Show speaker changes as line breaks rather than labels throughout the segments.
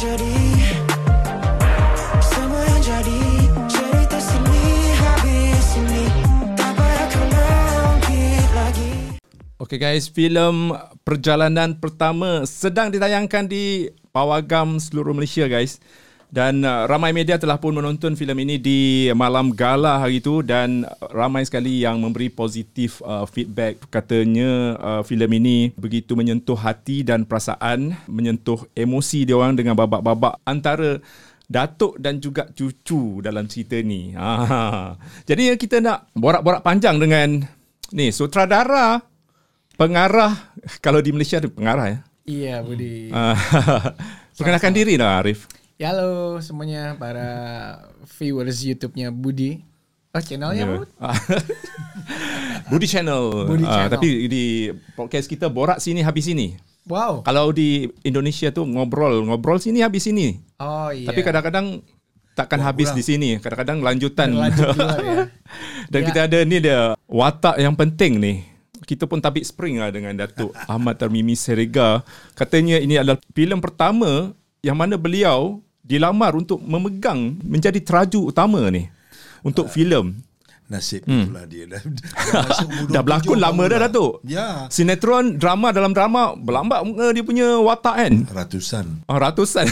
jadi. Semua yang jadi Cerita sini habis ini. Tak payah kau lagi.
Okay guys, filem perjalanan pertama sedang ditayangkan di pawagam seluruh Malaysia guys. Dan uh, ramai media telah pun menonton filem ini di malam gala hari itu dan ramai sekali yang memberi positif uh, feedback katanya uh, filem ini begitu menyentuh hati dan perasaan, menyentuh emosi dia orang dengan babak-babak antara datuk dan juga cucu dalam cerita ni. Ha. Jadi kita nak borak-borak panjang dengan ni sutradara pengarah kalau di Malaysia ada pengarah ya.
Iya Budi.
Ah, Perkenalkan diri lah Arif.
Ya halo semuanya para viewers YouTube-nya Budi. Oh channelnya
Ya.
Bud?
Ah. Budi Channel.
Budi
Ah,
Channel.
tapi di podcast kita borak sini habis sini.
Wow.
Kalau di Indonesia tu ngobrol, ngobrol sini habis sini.
Oh iya.
Tapi kadang-kadang takkan habis di sini. Kadang-kadang lanjutan.
Ya.
Dan
Ya.
kita ada ni dia watak yang penting ni. Kita pun tabik spring lah dengan Datuk Ahmad Tarmimi Serega. Katanya ini adalah filem pertama yang mana beliau dilamar untuk memegang menjadi teraju utama ni untuk filem.
Nasib hmm. itulah dia dah, dah, masuk umur
Dah
27
berlakon lama dah. Datuk.
Ya.
Sinetron, drama dalam drama berlambat muka dia punya watak kan.
Ratusan.
Ah, ratusan.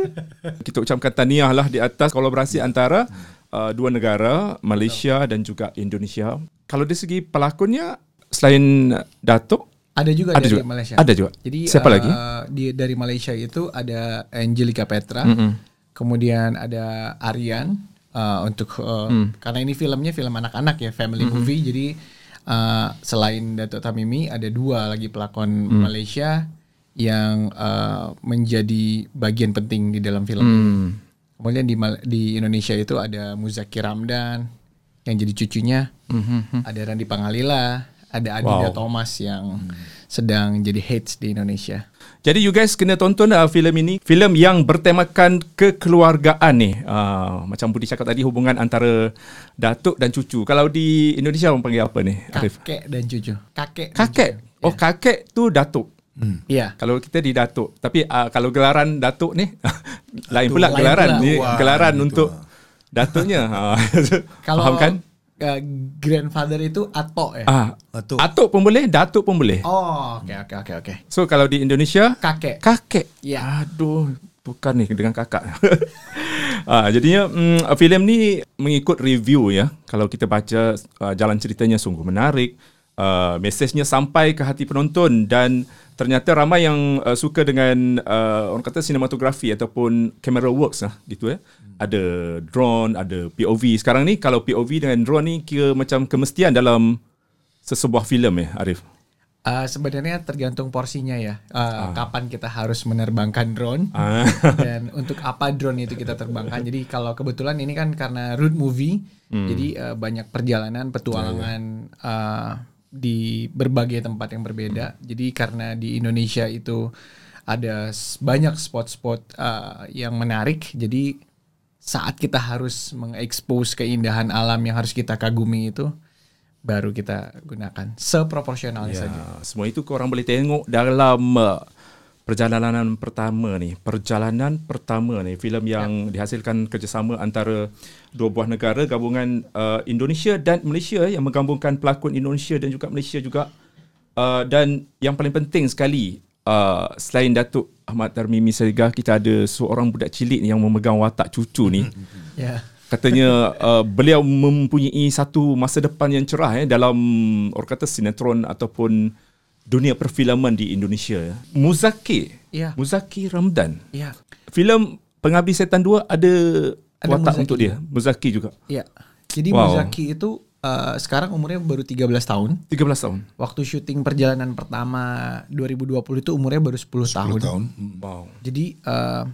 Kita ucapkan tahniah lah di atas kolaborasi antara uh, dua negara, Malaysia dan juga Indonesia. Kalau dari segi pelakonnya, selain Datuk,
Ada juga
Ada
dari
juga.
Malaysia.
Ada juga.
Jadi
Siapa
uh,
lagi?
Di dari Malaysia itu ada Angelica Petra.
Mm-mm.
Kemudian ada Aryan uh, untuk uh,
Mm.
karena ini filmnya film anak-anak ya, family movie. Jadi uh, selain Datuk Tamimi ada dua lagi pelakon
Mm.
Malaysia yang uh, menjadi bagian penting di dalam film
Mm.
ini. Kemudian di di Indonesia itu ada Muzaki Ramdan yang jadi cucunya, ada Randi Pangalila, ada Adinda
Wow.
Thomas yang sedang jadi hits di Indonesia.
Jadi you guys kena tonton uh, filem ini. Filem yang bertemakan kekeluargaan ni. Uh, macam Budi cakap tadi hubungan antara datuk dan cucu. Kalau di Indonesia orang panggil apa ni? Arif?
Kakek dan cucu. Kakek.
Kakek.
cucu.
Oh kakek tu datuk.
Iya.
Kalau kita di datuk. Tapi uh, kalau gelaran datuk ni lain pula
lain
gelaran.
pula.
Ni
Wah,
gelaran
gitu
untuk datuknya. Ha.
Kalau
Faham kan?
Uh, grandfather itu atok ya.
Ah,
Atuk.
atuk pun boleh, datuk pun boleh.
Oh, oke oke oke oke.
So kalau di Indonesia
Kakek.
kakek.
Ya.
Aduh, bukan ni dengan kakak. ah, jadinya mm, filem ni mengikut review ya. Kalau kita baca uh, jalan ceritanya sungguh menarik. Uh, mesejnya sampai ke hati penonton dan ternyata ramai yang uh, suka dengan uh, orang kata sinematografi ataupun camera works lah gitu ya. Ada drone, ada POV. Sekarang ni kalau POV dengan drone ni kira macam kemestian dalam sesebuah filem ya, Arif.
Uh, sebenarnya tergantung porsinya ya. Uh, Kapan kita harus menerbangkan drone
Ah.
dan untuk apa drone itu kita terbangkan. Jadi kalau kebetulan ini kan karena road movie,
Hmm.
jadi uh, banyak perjalanan, petualangan uh, di berbagai tempat yang berbeda. Jadi karena di Indonesia itu ada banyak spot-spot uh, yang menarik. Jadi saat kita harus mengekspos keindahan alam yang harus kita kagumi itu, baru kita gunakan seproporsionalnya
Ya,
saja.
semua itu korang boleh tengok dalam uh, perjalanan pertama ni. Perjalanan pertama ni filem yang dihasilkan kerjasama antara dua buah negara gabungan uh, Indonesia dan Malaysia yang menggabungkan pelakon Indonesia dan juga Malaysia juga. Uh, dan yang paling penting sekali uh, selain Datuk Ahmad Tarmimi Serigah kita ada seorang budak cilik yang memegang watak cucu ni.
Ya.
Katanya uh, beliau mempunyai satu masa depan yang cerah eh, dalam orang kata sinetron ataupun dunia perfilman di Indonesia. Muzaki.
Ya.
Muzaki Ramdan.
Ya.
Filem Pengabdi Setan 2 ada,
Ada
watak
Muzaki
untuk dia. Muzaki juga.
Ya. Jadi
Wow.
Muzaki itu uh, sekarang umurnya baru 13 tahun.
13 tahun.
Waktu syuting perjalanan pertama 2020 itu umurnya baru 10,
10
tahun.
tahun.
Wow.
Jadi uh,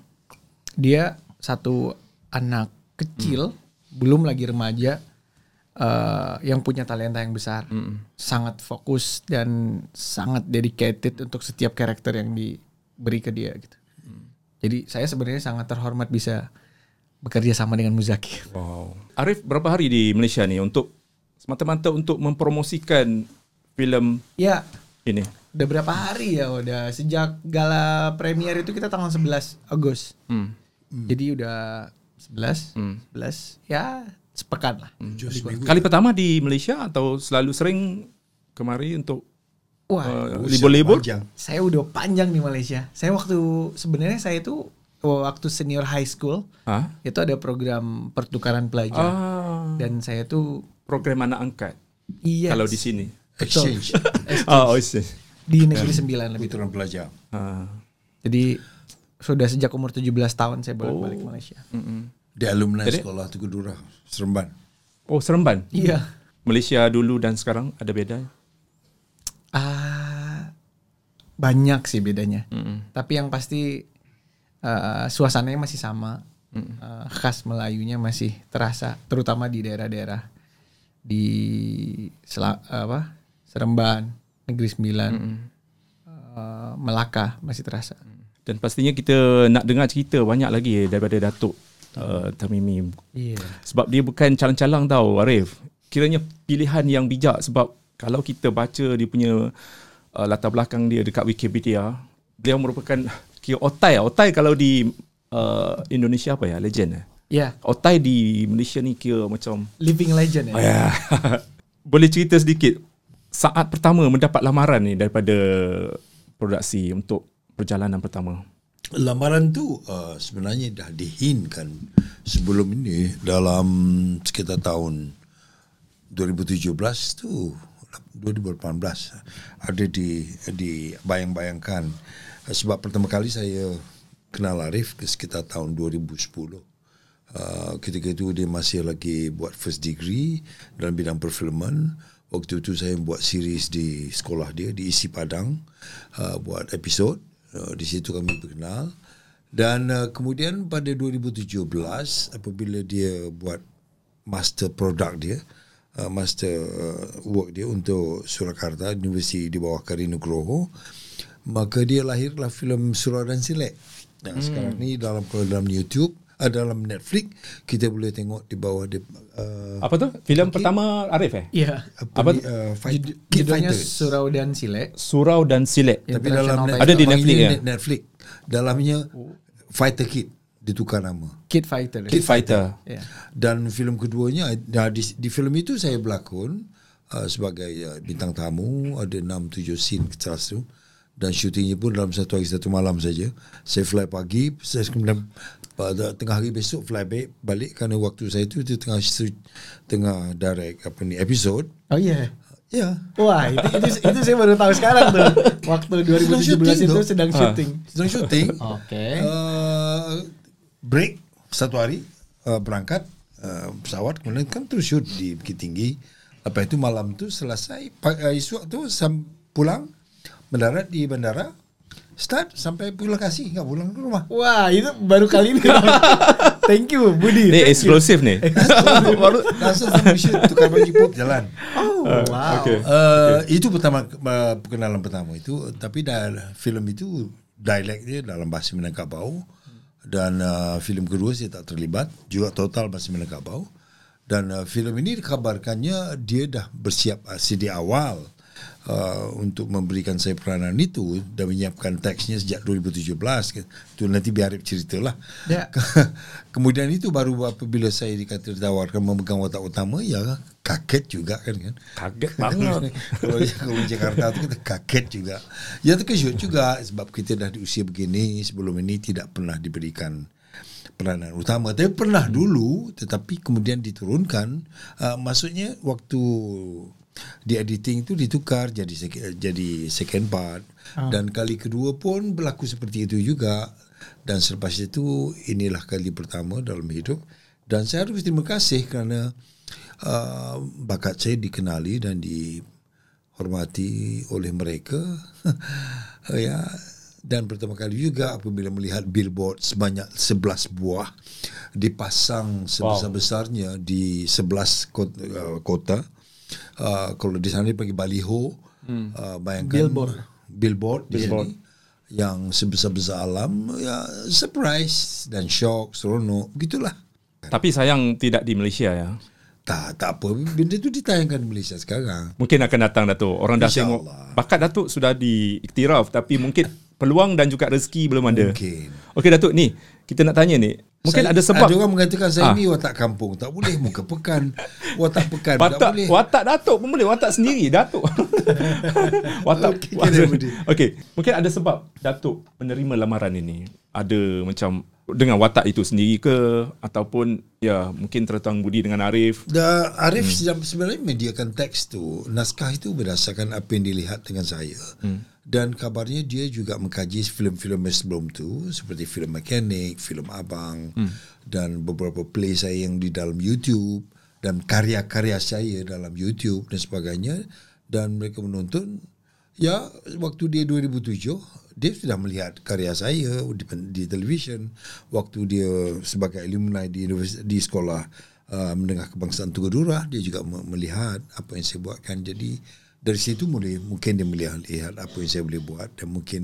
dia satu anak kecil, belum lagi remaja, uh, yang punya talenta yang besar, sangat fokus dan sangat dedicated untuk setiap karakter yang diberi ke dia. Gitu. Jadi saya sebenarnya sangat terhormat bisa bekerja sama dengan Muzaki.
Wow. Arif berapa hari di Malaysia ni untuk semata-mata untuk mempromosikan filem
Ya,
ini?
udah berapa hari ya udah sejak gala premier itu kita tanggal 11 Agustus.
Hmm.
Jadi udah 11 11 ya sepekan lah.
Seminggu.
Kali pertama di Malaysia atau selalu sering kemari untuk
Wah,
uh, libur-libur?
saya udah panjang di Malaysia. Saya waktu sebenarnya saya itu waktu senior high school
Ah.
itu ada program pertukaran pelajar
Ah,
dan saya tuh
program anak angkat.
iya
Kalau di sini.
Exchange.
Oh, see.
di negeri sembilan lebih.
Putra pelajar.
Ah.
Jadi sudah sejak umur 17 tahun saya bolak-balik ke Malaysia.
Di alumni
Jadi-
sekolah Tugu Durah, Seremban.
Oh, Seremban.
Iya.
Malaysia dulu dan sekarang ada beda.
Ah banyak sih bedanya. Tapi yang pasti uh, suasananya masih sama. Uh, khas Melayunya masih terasa, terutama di daerah-daerah di Sela- apa Seremban, Negeri Sembilan, uh, Melaka masih terasa.
Dan pastinya kita nak dengar cerita banyak lagi daripada Datuk uh, Tamimi.
Iya.
Sebab dia bukan calang-calang tau Arif. Kiranya pilihan yang bijak sebab kalau kita baca dia punya uh, latar belakang dia dekat Wikipedia, beliau merupakan kira otai. Otai kalau di uh, Indonesia apa ya? Legend eh?
Ya,
Otai di Malaysia ni kira macam
living legend ya.
Oh ya. Boleh cerita sedikit saat pertama mendapat lamaran ni daripada produksi untuk perjalanan pertama.
Lamaran tu uh, sebenarnya dah dihinkan sebelum ini dalam sekitar tahun 2017 tu 2018 ada di di bayang-bayangkan sebab pertama kali saya kenal Arif ke sekitar tahun 2010 Uh, ketika itu dia masih lagi buat first degree dalam bidang perfilman. Waktu itu saya buat series di sekolah dia di Isi Padang uh, buat episod. Uh, di situ kami berkenal. Dan uh, kemudian pada 2017 apabila dia buat master product dia, uh, master uh, work dia untuk Surakarta Universiti di bawah Kari Nugroho, maka dia lahirlah filem Surau dan Silek. Nah, hmm. sekarang ni dalam program YouTube uh, dalam Netflix kita boleh tengok di bawah dia uh,
Apa tu? Filem pertama Arif eh?
Iya.
apa,
Apa
ni,
tu?
uh, fight,
Judulnya. Surau dan Silek.
Surau dan Silek.
Tapi dalam
title.
Ada di Netflix, ya?
Net- Netflix. Dalamnya Fighter Kid ditukar nama.
Kid Fighter.
Kid Fighter.
Ya.
Dan filem keduanya nah, di, di filem itu saya berlakon uh, sebagai uh, bintang tamu ada 6 7 scene keras tu dan syutingnya pun dalam satu hari satu malam saja. Saya fly pagi, saya kemudian pada tengah hari besok fly balik, balik kerana waktu saya tu tu tengah tengah direct apa ni episod.
Oh iya.
Ya.
Wah, itu, itu itu saya baru tahu sekarang tuh. Waktu 2017
syuting
itu
tuh.
sedang syuting.
Sedang syuting.
Oke.
Uh, break satu hari uh, berangkat uh, pesawat kemudian kan terus shoot di Bukit Tinggi. Lepas itu malam tu selesai pa- uh, esok tu sam, pulang mendarat di bandara start sampai pulang kasih nggak pulang ke rumah.
Wah, itu baru kali ini. Thank you, Budi.
Ni eksklusif ni.
Baru langsung sampai shoot tukar baju pop jalan.
Oh, wow.
okay.
Uh, itu pertama uh, perkenalan pertama itu tapi dah filem itu dialek dia dalam bahasa Minangkabau dan uh, filem kedua saya tak terlibat juga total bahasa Minangkabau dan uh, filem ini dikabarkannya dia dah bersiap uh, sedia awal uh, untuk memberikan saya peranan itu dan menyiapkan teksnya sejak 2017 kan. Itu nanti biar Arif ceritalah.
Ya.
Kemudian itu baru apabila saya dikata ditawarkan memegang watak utama ya kaget juga kan kan.
Kaget banget.
kalau kalau di Jakarta tu kita kaget juga. Ya terkejut juga sebab kita dah di usia begini sebelum ini tidak pernah diberikan peranan utama. Tapi pernah dulu tetapi kemudian diturunkan. Uh, maksudnya waktu di editing itu ditukar jadi jadi second part. Dan kali kedua pun berlaku seperti itu juga. Dan selepas itu inilah kali pertama dalam hidup. Dan saya harus terima kasih kerana uh, bakat saya dikenali dan dihormati oleh mereka. Ya. Dan pertama kali juga apabila melihat billboard sebanyak 11 buah dipasang sebesar-besarnya di 11 kota, uh, kota. Uh, kalau di sana dipanggil baliho hmm. uh, bayangkan
Billboard.
billboard, di
Billboard.
sini yang sebesar-besar alam ya surprise dan shock seronok begitulah
Tapi sayang tidak di Malaysia ya.
Tak, tak apa. Benda tu ditayangkan di Malaysia sekarang.
Mungkin akan datang Datuk. Orang dah tengok bakat Datuk sudah diiktiraf tapi mungkin peluang dan juga rezeki belum ada.
Mungkin.
Okey Datuk ni, kita nak tanya ni. Mungkin
Saya-
ada sebab
Ada orang mengatakan saya
Ah.
ni watak kampung. Tak boleh muka pekan. Watak pekan tak
watak
boleh.
watak Datuk pun boleh, watak sendiri Datuk. watak
benda.
Okey, mungkin ada sebab Datuk menerima lamaran ini. Ada macam dengan watak itu sendiri ke ataupun ya mungkin tertang budi dengan Arif.
Dan Arif hmm. sebenarnya mediakan teks tu naskah itu berdasarkan apa yang dilihat dengan saya hmm. Dan kabarnya dia juga mengkaji filem-filem sebelum tu seperti filem Mechanic, filem Abang hmm. dan beberapa play saya yang di dalam YouTube dan karya-karya saya dalam YouTube dan sebagainya. Dan mereka menonton ya waktu dia 2007 dia sudah melihat karya saya di, di televisyen. Waktu dia sebagai alumni di universiti, di sekolah uh, menengah kebangsaan Tugadurah dia juga me- melihat apa yang saya buatkan. Jadi dari situ mulai mungkin dia melihat lihat apa yang saya boleh buat dan mungkin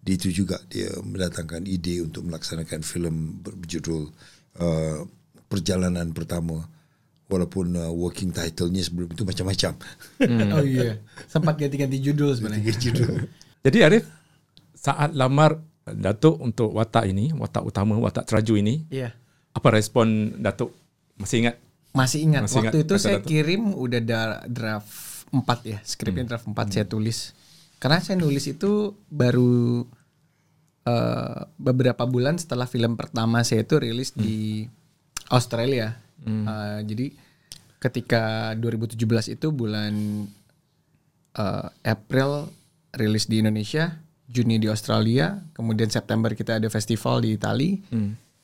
di itu juga dia mendatangkan ide untuk melaksanakan filem berjudul uh, perjalanan pertama walaupun uh, working title-nya sebelum itu macam-macam
Oh iya. Sempat ganti-ganti judul sebenarnya.
judul
Jadi Arif saat lamar Datuk untuk watak ini, watak utama, watak teraju ini,
Iya.
apa respon Datuk? Masih ingat?
Masih ingat
Masih
waktu
ingat
itu saya
Datuk?
kirim udah da- draft 4 ya, skripnya draft 4 saya tulis. Karena saya nulis itu baru eh, beberapa bulan setelah film pertama saya itu rilis di Australia. Eh, jadi ketika 2017 itu bulan eh, April rilis di Indonesia, Juni di Australia, kemudian September kita ada festival di Itali.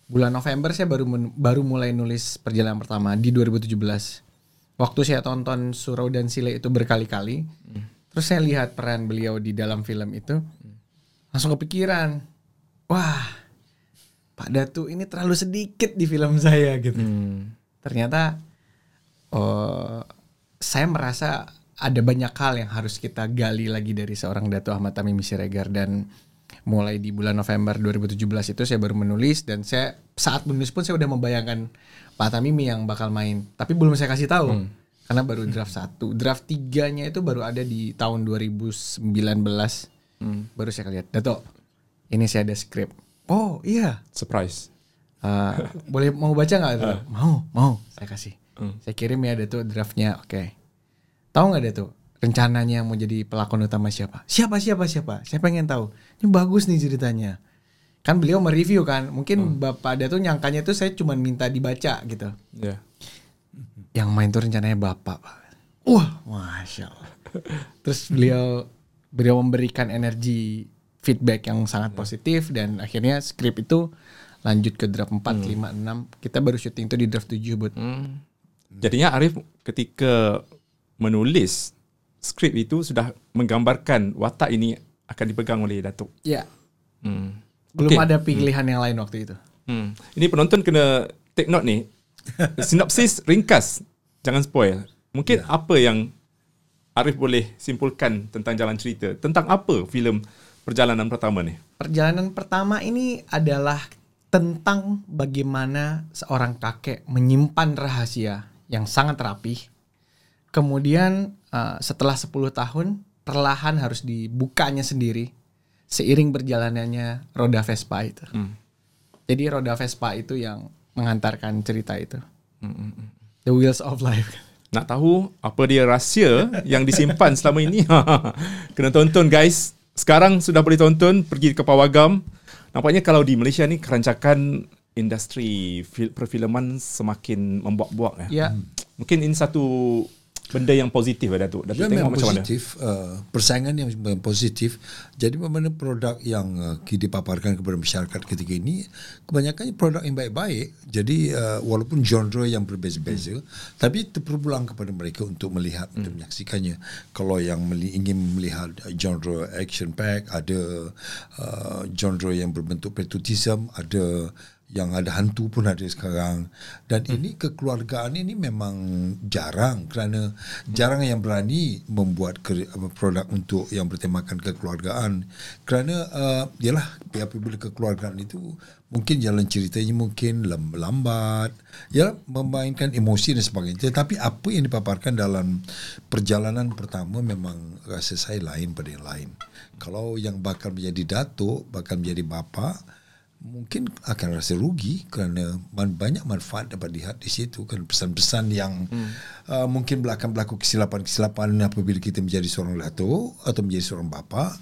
Bulan November saya baru baru mulai nulis perjalanan pertama di 2017. Waktu saya tonton Surau dan Sile itu berkali-kali, terus saya lihat peran beliau di dalam film itu, langsung kepikiran, wah, Pak Datu ini terlalu sedikit di film saya gitu. Ternyata oh, saya merasa ada banyak hal yang harus kita gali lagi dari seorang Datu Ahmad Tamimi Siregar dan mulai di bulan November 2017 itu saya baru menulis dan saya saat menulis pun saya udah membayangkan Pak Tamimi yang bakal main tapi belum saya kasih tahu karena baru draft satu draft tiganya itu baru ada di tahun 2019 baru saya lihat Dato ini saya ada skrip oh iya
Surprise.
Uh, boleh mau baca nggak? Dato? Mau, mau. Saya kasih. Saya kirim ya Dato draftnya. Oke. Tahu nggak Dato? Rencananya mau jadi pelakon utama siapa? Siapa siapa siapa? Saya pengen tahu. Ini bagus nih ceritanya. Kan beliau mereview kan. Mungkin Bapak Dato nyangkanya itu saya cuma minta dibaca gitu.
Ya.
Yang main tuh rencananya Bapak. Pak. Wah, masya Allah. Terus beliau beliau memberikan energi feedback yang sangat positif dan akhirnya skrip itu lanjut ke draft 4, 5, 6. Kita baru syuting itu di draft 7 buat.
Hmm. Jadinya Arif ketika menulis skrip itu sudah menggambarkan watak ini akan dipegang oleh Datuk.
Ya.
Hmm.
Belum
Okey.
ada pilihan yang lain waktu itu.
Hmm. Ini penonton kena take note ni. Sinopsis ringkas. Jangan spoil. Mungkin
Ya.
apa yang Arif boleh simpulkan tentang jalan cerita? Tentang apa filem perjalanan pertama ni?
Perjalanan pertama ini adalah tentang bagaimana seorang kakek menyimpan rahasia yang sangat rapih. Kemudian uh, setelah 10 tahun perlahan harus dibukanya sendiri seiring berjalanannya roda Vespa itu. Jadi roda Vespa itu yang mengantarkan cerita itu. The Wheels of Life.
Nak tahu apa dia rahsia yang disimpan selama ini? Kena tonton guys. Sekarang sudah boleh tonton, pergi ke Pawagam. Nampaknya kalau di Malaysia ni kerancakan industri fil- perfilman semakin membuak-buak ya.
Ya,
Mungkin ini satu benda yang positif ya Datuk. Datuk
Dia
tengok macam mana?
positif, uh, persaingan yang positif. Jadi mana produk yang uh, dipaparkan kepada masyarakat ketika ini, kebanyakannya produk yang baik-baik. Jadi uh, walaupun genre yang berbeza-beza, tapi terpulang kepada mereka untuk melihat, untuk menyaksikannya. Kalau yang meli- ingin melihat genre action pack, ada uh, genre yang berbentuk patriotism, ada yang ada hantu pun ada sekarang. Dan hmm. ini kekeluargaan ini memang jarang kerana jarang yang berani membuat ke, produk untuk yang bertemakan kekeluargaan. Kerana uh, yalah apabila kekeluargaan itu mungkin jalan ceritanya mungkin lam- lambat ya memainkan emosi dan sebagainya. Tetapi apa yang dipaparkan dalam perjalanan pertama memang rasa saya lain pada yang lain. Kalau yang bakal menjadi datuk bakal menjadi bapa mungkin akan rasa rugi kerana man- banyak manfaat dapat dilihat di situ kan pesan-pesan yang hmm. uh, mungkin akan berlaku kesilapan-kesilapan apabila kita menjadi seorang datuk atau menjadi seorang bapa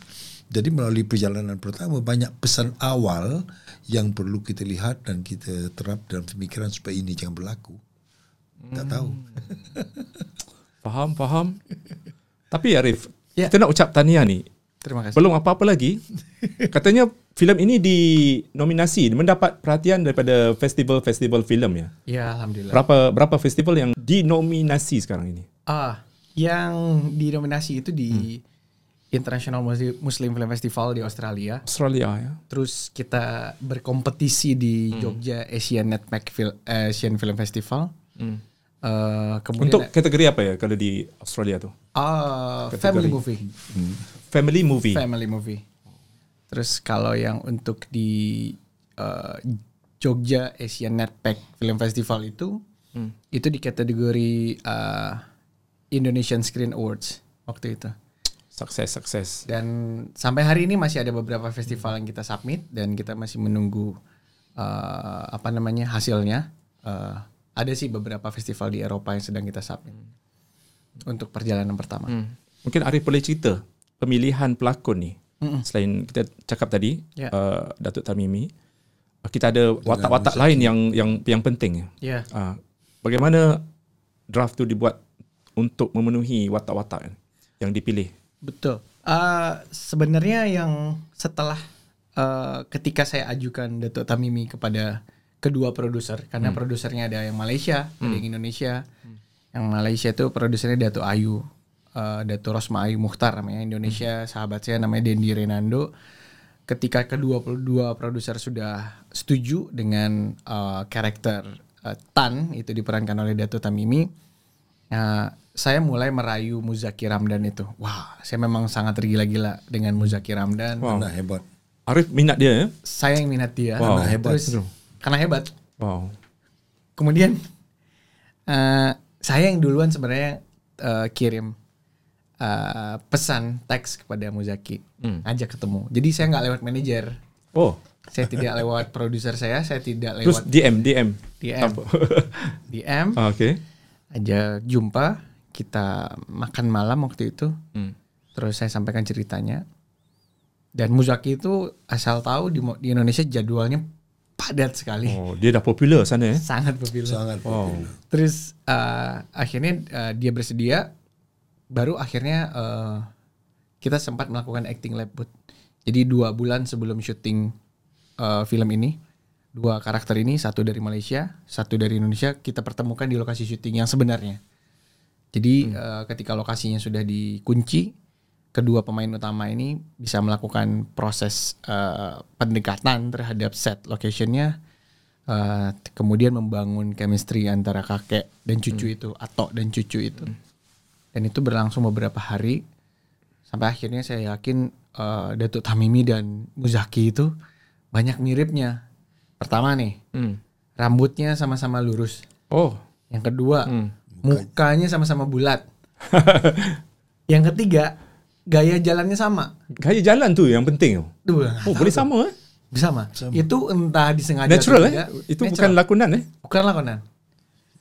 jadi melalui perjalanan pertama banyak pesan awal yang perlu kita lihat dan kita terap dalam pemikiran supaya ini jangan berlaku tak tahu
Faham, faham. Tapi Arif,
Ya.
kita nak ucap tahniah ni.
Terima kasih.
Belum apa-apa lagi. Katanya filem ini dinominasi, mendapat perhatian daripada festival-festival filem ya.
Ya, alhamdulillah.
Berapa berapa festival yang dinominasi sekarang ini?
Ah, yang dinominasi itu di International Muslim Film Festival di Australia.
Australia ya.
Terus kita berkompetisi di Jogja Asian Netpack Fil- Asian Film Festival. Eh, kemudian
Untuk kategori apa ya kalau di Australia tu?
ah,
kategori.
family movie.
Family movie.
Family movie. Terus kalau yang untuk di eh, Jogja Asian Netpack Film Festival itu itu di kategori eh, Indonesian Screen Awards waktu itu.
Sukses, sukses.
Dan sampai hari ini masih ada beberapa festival yang kita submit dan kita masih menunggu uh, apa namanya hasilnya. Uh, ada sih beberapa festival di Eropa yang sedang kita submit untuk perjalanan pertama.
Hmm. Mungkin Arif boleh cerita pemilihan pelakon ni. Selain kita cakap tadi,
Ya.
uh, Datuk Tamimi, uh, kita ada watak-watak lain yang yang yang penting.
Ya,
Uh, bagaimana draft tu dibuat untuk memenuhi watak-watak yang dipilih?
betul. Uh, sebenarnya yang setelah uh, ketika saya ajukan Datuk Tamimi kepada kedua produser karena produsernya ada yang Malaysia, ada yang Indonesia. Yang Malaysia itu produsernya Datuk Ayu, uh, Datuk Rosma Ayu Mukhtar namanya Indonesia sahabat saya namanya Dendi Renando. Ketika kedua dua produser sudah setuju dengan uh, karakter uh, Tan itu diperankan oleh Datuk Tamimi, uh, saya mulai merayu Muzaki Ramdan itu. Wah, saya memang sangat tergila-gila dengan Muzaki Ramdan.
Mana hebat
Arif minat dia ya?
Saya yang minat dia.
Wow,
Karena
hebat.
Terus, karena hebat.
Wow.
Kemudian eh, saya yang duluan sebenarnya eh, kirim eh, pesan teks kepada Muzaki, ajak ketemu. Jadi saya nggak lewat manajer,
Oh,
saya tidak lewat produser saya, saya tidak
terus
lewat
DM DM.
DM,
Apa?
DM,
Ah, Okey.
ajak jumpa, kita makan malam waktu itu.
Hmm.
Terus saya sampaikan ceritanya. Dan Muzaki itu asal tahu di, di Indonesia jadwalnya padat sekali,
Oh, dia dah popular sana ya.
sangat populer.
sangat
Wow.
Terus uh, akhirnya uh, dia bersedia, baru akhirnya uh, kita sempat melakukan acting lab boot. Jadi dua bulan sebelum syuting uh, film ini, dua karakter ini satu dari Malaysia, satu dari Indonesia kita pertemukan di lokasi syuting yang sebenarnya. Jadi uh, ketika lokasinya sudah dikunci, kedua pemain utama ini bisa melakukan proses uh, pendekatan terhadap set locationnya, uh, kemudian membangun chemistry antara kakek dan cucu itu, atau dan cucu itu, dan itu berlangsung beberapa hari sampai akhirnya saya yakin uh, Datuk Tamimi dan Muzaki itu banyak miripnya. Pertama nih,
Hmm.
rambutnya sama-sama lurus.
Oh.
Yang kedua,
Hmm.
mukanya sama-sama bulat. yang ketiga, gaya jalannya sama.
Gaya jalan tu yang penting.
Duh,
Oh, boleh sama eh?
sama. Itu entah disengaja
Natural
atau
eh? Itu
Natural.
bukan lakonan eh?
bukan lakonan.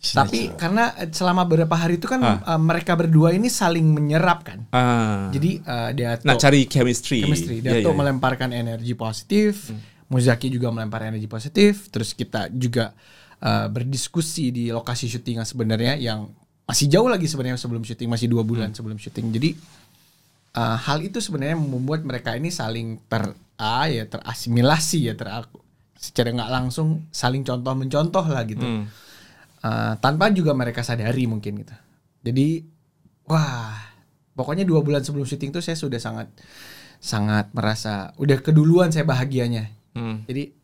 Tapi karena eh, selama beberapa hari itu kan
Ah.
eh, mereka berdua ini saling menyerap kan.
Ah.
Jadi eh, dia
nak cari chemistry.
chemistry.
Ya,
Dato
ya, ya.
melemparkan energi positif, Muzaki juga melempar energi positif, terus kita juga uh, berdiskusi di lokasi syuting yang sebenarnya yang masih jauh lagi sebenarnya sebelum syuting, masih dua bulan sebelum syuting. Jadi uh, hal itu sebenarnya membuat mereka ini saling ter ah, ya terasimilasi ya ter secara nggak langsung saling contoh mencontoh lah gitu.
Hmm.
Uh, tanpa juga mereka sadari mungkin gitu. Jadi wah pokoknya dua bulan sebelum syuting tuh saya sudah sangat sangat merasa udah keduluan saya bahagianya.
Hmm.
Jadi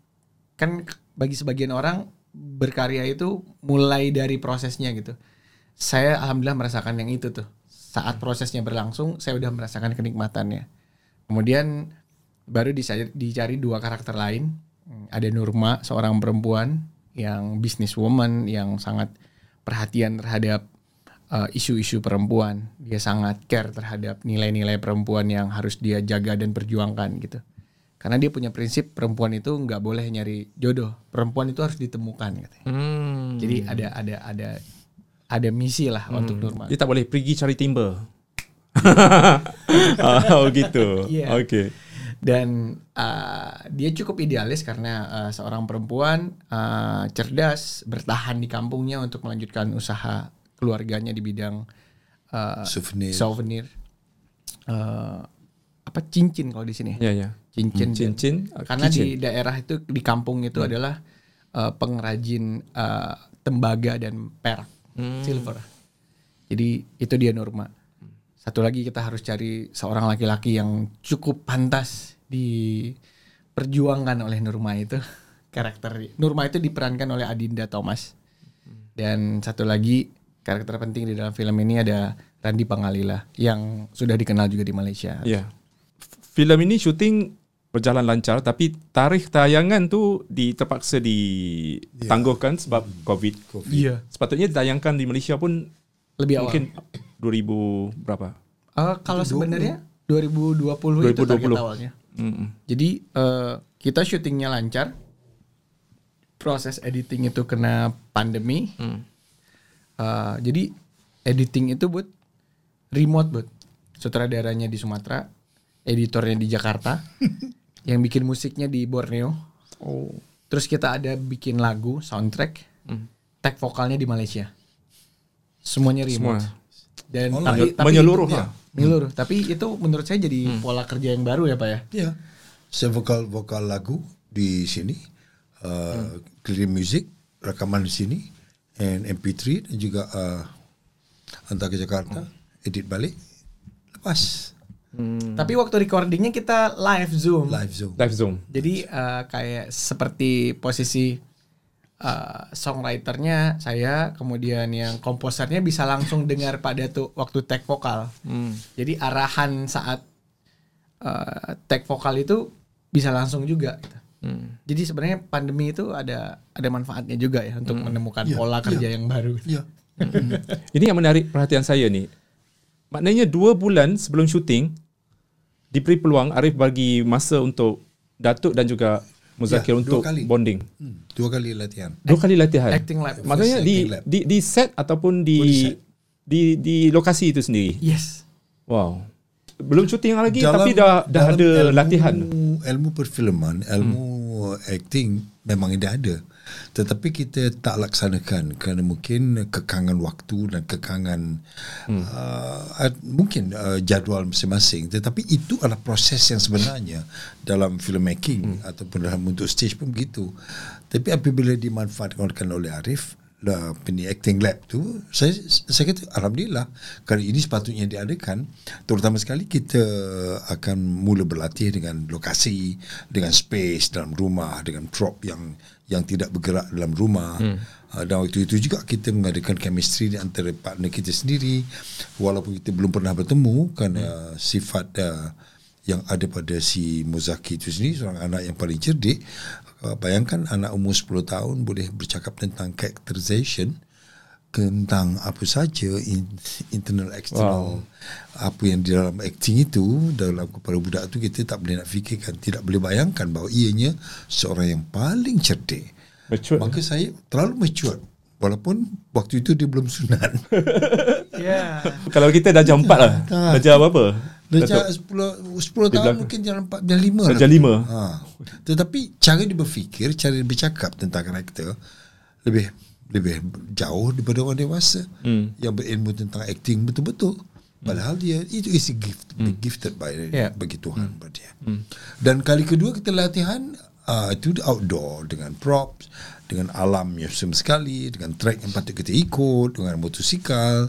kan bagi sebagian orang berkarya itu mulai dari prosesnya gitu. Saya alhamdulillah merasakan yang itu tuh. Saat prosesnya berlangsung, saya udah merasakan kenikmatannya. Kemudian baru dicari, dicari dua karakter lain. Ada Nurma, seorang perempuan yang businesswoman yang sangat perhatian terhadap uh, isu-isu perempuan. Dia sangat care terhadap nilai-nilai perempuan yang harus dia jaga dan perjuangkan gitu. Karena dia punya prinsip perempuan itu nggak boleh nyari jodoh. Perempuan itu harus ditemukan katanya.
Hmm.
Jadi ada ada ada ada misi lah untuk Nurma.
Dia tak boleh pergi cari timber. oh gitu.
Iya.
Okay.
Dan uh, dia cukup idealis karena uh, seorang perempuan uh, cerdas bertahan di kampungnya untuk melanjutkan usaha keluarganya di bidang uh,
Souvenir.
souvenir. Uh, apa cincin kalau di sini?
Ya ya.
Cincin.
Hmm, cincin,
Karena
kitchen.
di daerah itu di kampung itu adalah uh, pengrajin uh, tembaga dan perak, silver. Jadi itu dia Nurma. Satu lagi kita harus cari seorang laki-laki yang cukup pantas diperjuangkan oleh Nurma itu karakter Nurma itu diperankan oleh Adinda Thomas. Dan satu lagi karakter penting di dalam film ini ada Randy Pangalila yang sudah dikenal juga di Malaysia.
Ya. Filem ini syuting berjalan lancar tapi tarikh tayangan tu di terpaksa ditangguhkan sebab COVID.
Iya.
Sepatutnya ditayangkan di Malaysia pun
Lebih awal.
mungkin 2000 berapa?
Eh, kalau sebenarnya 2020, itu
2020.
target awalnya.
Mm-mm.
Jadi eh, kita syutingnya lancar. Proses editing itu kena pandemi. Eh, jadi editing itu buat remote buat sutradaranya di Sumatera, editornya di Jakarta, yang bikin musiknya di Borneo.
Oh.
Terus kita ada bikin lagu, soundtrack, tag vokalnya di Malaysia. Semuanya remote.
Semua.
Dan
Online.
tapi, tapi
Menyeluruh
itu-
lah.
Menyeluruh. Tapi itu menurut saya jadi pola kerja yang baru ya Pak ya.
Ya. Saya vokal vokal lagu di sini, uh, clear music, rekaman di sini, and MP3 dan juga uh, hantar ke Jakarta, edit balik, lepas
Tapi waktu recordingnya kita live zoom.
live zoom.
Live Zoom.
Jadi eh, kayak seperti posisi eh, songwriternya saya, kemudian yang komposernya bisa langsung dengar pada tuh waktu tag vokal. Jadi arahan saat eh, tag vokal itu bisa langsung juga. Gitu. Jadi sebenarnya pandemi itu ada ada manfaatnya juga ya untuk menemukan
Iya,
pola kerja yang baru.
Ya.
Ini yang menarik perhatian saya ni. Maknanya dua bulan sebelum syuting diberi peluang Arif bagi masa untuk Datuk dan juga Muzakir
Ya,
untuk
kali.
bonding.
Hmm, dua kali latihan.
Dua kali latihan.
Acting lab.
Maksudnya di,
lab.
di di set ataupun di
Oh, di set.
di di lokasi itu sendiri.
Yes.
Wow. Belum syuting lagi
Dalam-
tapi dah dah
dalam
ada
ilmu,
latihan.
Ilmu perfilman, ilmu acting memang dah ada. Tetapi kita tak laksanakan kerana mungkin kekangan waktu dan kekangan uh, ad- mungkin uh, jadual masing-masing. Tetapi itu adalah proses yang sebenarnya dalam filmmaking ataupun dalam untuk stage pun begitu. Tapi apabila dimanfaatkan oleh Arif, lah peni acting lab tu saya saya kata alhamdulillah kerana ini sepatutnya diadakan terutama sekali kita akan mula berlatih dengan lokasi dengan space dalam rumah dengan prop yang yang tidak bergerak dalam rumah hmm. dan waktu itu juga kita mengadakan chemistry di antara partner kita sendiri walaupun kita belum pernah bertemu kerana hmm. sifat uh, yang ada pada si Muzaki itu sendiri seorang anak yang paling cerdik Uh, bayangkan anak umur 10 tahun boleh bercakap tentang characterization tentang apa saja in, internal external wow. apa yang di dalam acting itu dalam kepada budak tu kita tak boleh nak fikirkan tidak boleh bayangkan bahawa ianya seorang yang paling cerdik
Mature.
maka saya terlalu mature walaupun waktu itu dia belum sunat
Ya.
Kalau kita dah jam 4 lah. Dah jam apa?
Dah
Datuk?
10 10 tahun
belakang.
mungkin jalan 4 jalan 5 lah.
Jam lima.
Ha. Tetapi cara dia berfikir, cara dia bercakap tentang karakter lebih lebih jauh daripada orang dewasa
Hmm.
yang berilmu tentang acting betul-betul. Padahal dia itu is a gift,
Hmm.
gifted by
Yeah.
bagi Tuhan pada dia. Dan kali kedua kita latihan uh, itu outdoor dengan props, dengan alam yang sama sekali, dengan track yang patut kita ikut, dengan motosikal,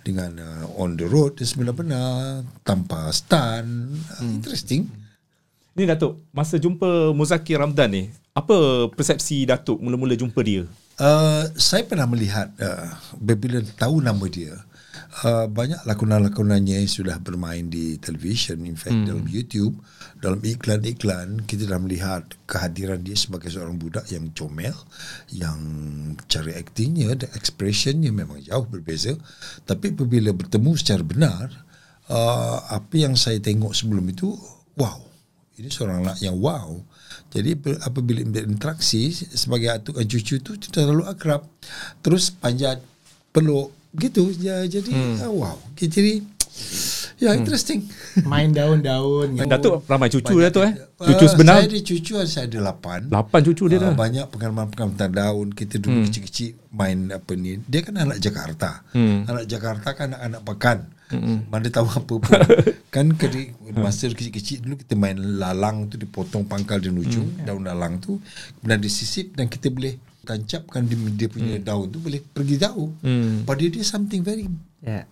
dengan uh, on the road dan sebenar-benar tanpa stunt. Uh, Interesting.
Ni Datuk, masa jumpa Muzakir Ramdan ni, Apa persepsi Datuk mula-mula jumpa dia?
Uh, saya pernah melihat uh, bila tahu nama dia uh, banyak lakonan-lakonannya yang sudah bermain di televisyen in fact hmm. dalam YouTube dalam iklan-iklan kita dah melihat kehadiran dia sebagai seorang budak yang comel yang cara aktingnya dan expressionnya memang jauh berbeza. Tapi apabila bertemu secara benar uh, apa yang saya tengok sebelum itu wow. Ini seorang anak yang wow jadi apabila berinteraksi sebagai atuk dan cucu tu terlalu akrab. Terus panjat peluk gitu ya jadi hmm. uh, wow. Jadi ya hmm. interesting.
Main daun-daun.
Gitu. Datuk ramai cucu dia tu eh. Cucu sebenar.
Saya ada cucu saya ada lapan.
Lapan cucu dia dah.
Uh, banyak pengalaman-pengalaman tentang daun. Kita dulu hmm. kecil-kecil main apa ni. Dia kan anak Jakarta. Hmm. Anak Jakarta kan anak-anak pekan. Mm-hmm. Mana tahu apa pun Kan kedi, masa kecil-kecil dulu Kita main lalang tu Dipotong pangkal di ujung mm. Daun lalang tu Kemudian disisip Dan kita boleh Tancapkan di dia punya mm. daun tu Boleh pergi jauh mm. Pada dia something very yeah.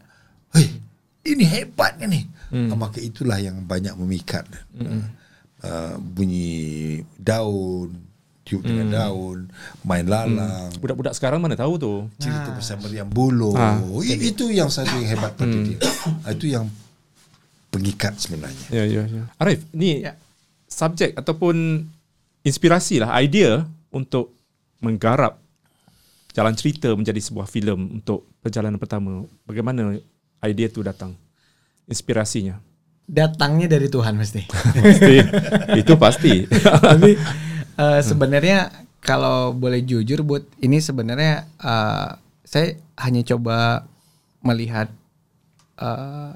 Hei Ini hebat kan ni mm. Maka itulah yang banyak memikat mm. uh, Bunyi daun tiup hmm. dengan daun, main lalang. Hmm.
Budak-budak sekarang mana tahu tu?
Cerita ha. pasal meriam bulu. Ha. Itu yang satu yang hebat pada hmm. dia. Ah, itu yang pengikat sebenarnya.
Ya, ya, ya. Arif, ni ya. subjek ataupun inspirasi lah, idea untuk menggarap jalan cerita menjadi sebuah filem untuk perjalanan pertama. Bagaimana idea tu datang? Inspirasinya?
Datangnya dari Tuhan mesti.
pasti. Itu pasti.
Tapi Uh, sebenarnya kalau boleh jujur buat ini sebenarnya uh, saya hanya coba melihat uh,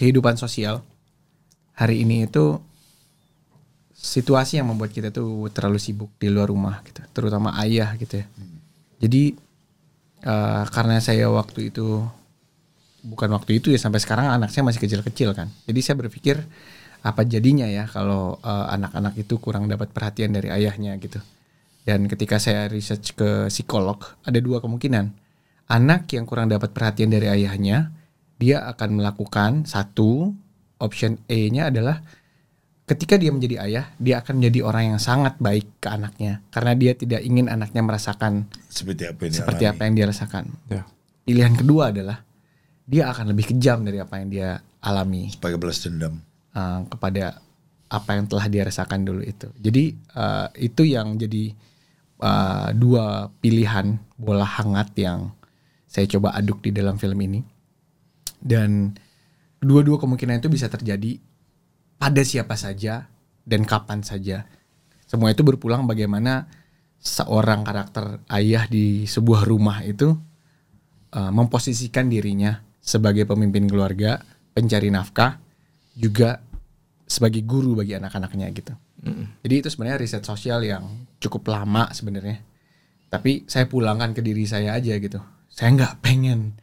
kehidupan sosial hari ini itu situasi yang membuat kita tuh terlalu sibuk di luar rumah gitu, terutama ayah gitu ya. Jadi uh, karena saya waktu itu bukan waktu itu ya sampai sekarang anak saya masih kecil-kecil kan. Jadi saya berpikir apa jadinya ya kalau uh, anak-anak itu kurang dapat perhatian dari ayahnya gitu. Dan ketika saya research ke psikolog, ada dua kemungkinan. Anak yang kurang dapat perhatian dari ayahnya, dia akan melakukan satu option A-nya adalah ketika dia menjadi ayah, dia akan menjadi orang yang sangat baik ke anaknya karena dia tidak ingin anaknya merasakan
seperti apa yang,
seperti apa yang dia rasakan. Ya. Pilihan kedua adalah dia akan lebih kejam dari apa yang dia alami.
Sebagai balas dendam
uh, kepada apa yang telah dia rasakan dulu itu. Jadi uh, itu yang jadi uh, dua pilihan bola hangat yang saya coba aduk di dalam film ini. Dan dua-dua kemungkinan itu bisa terjadi pada siapa saja dan kapan saja. Semua itu berpulang bagaimana seorang karakter ayah di sebuah rumah itu uh, memposisikan dirinya sebagai pemimpin keluarga, pencari nafkah, juga sebagai guru bagi anak-anaknya gitu. Mm. Jadi itu sebenarnya riset sosial yang cukup lama sebenarnya. Tapi saya pulangkan ke diri saya aja gitu. Saya nggak pengen,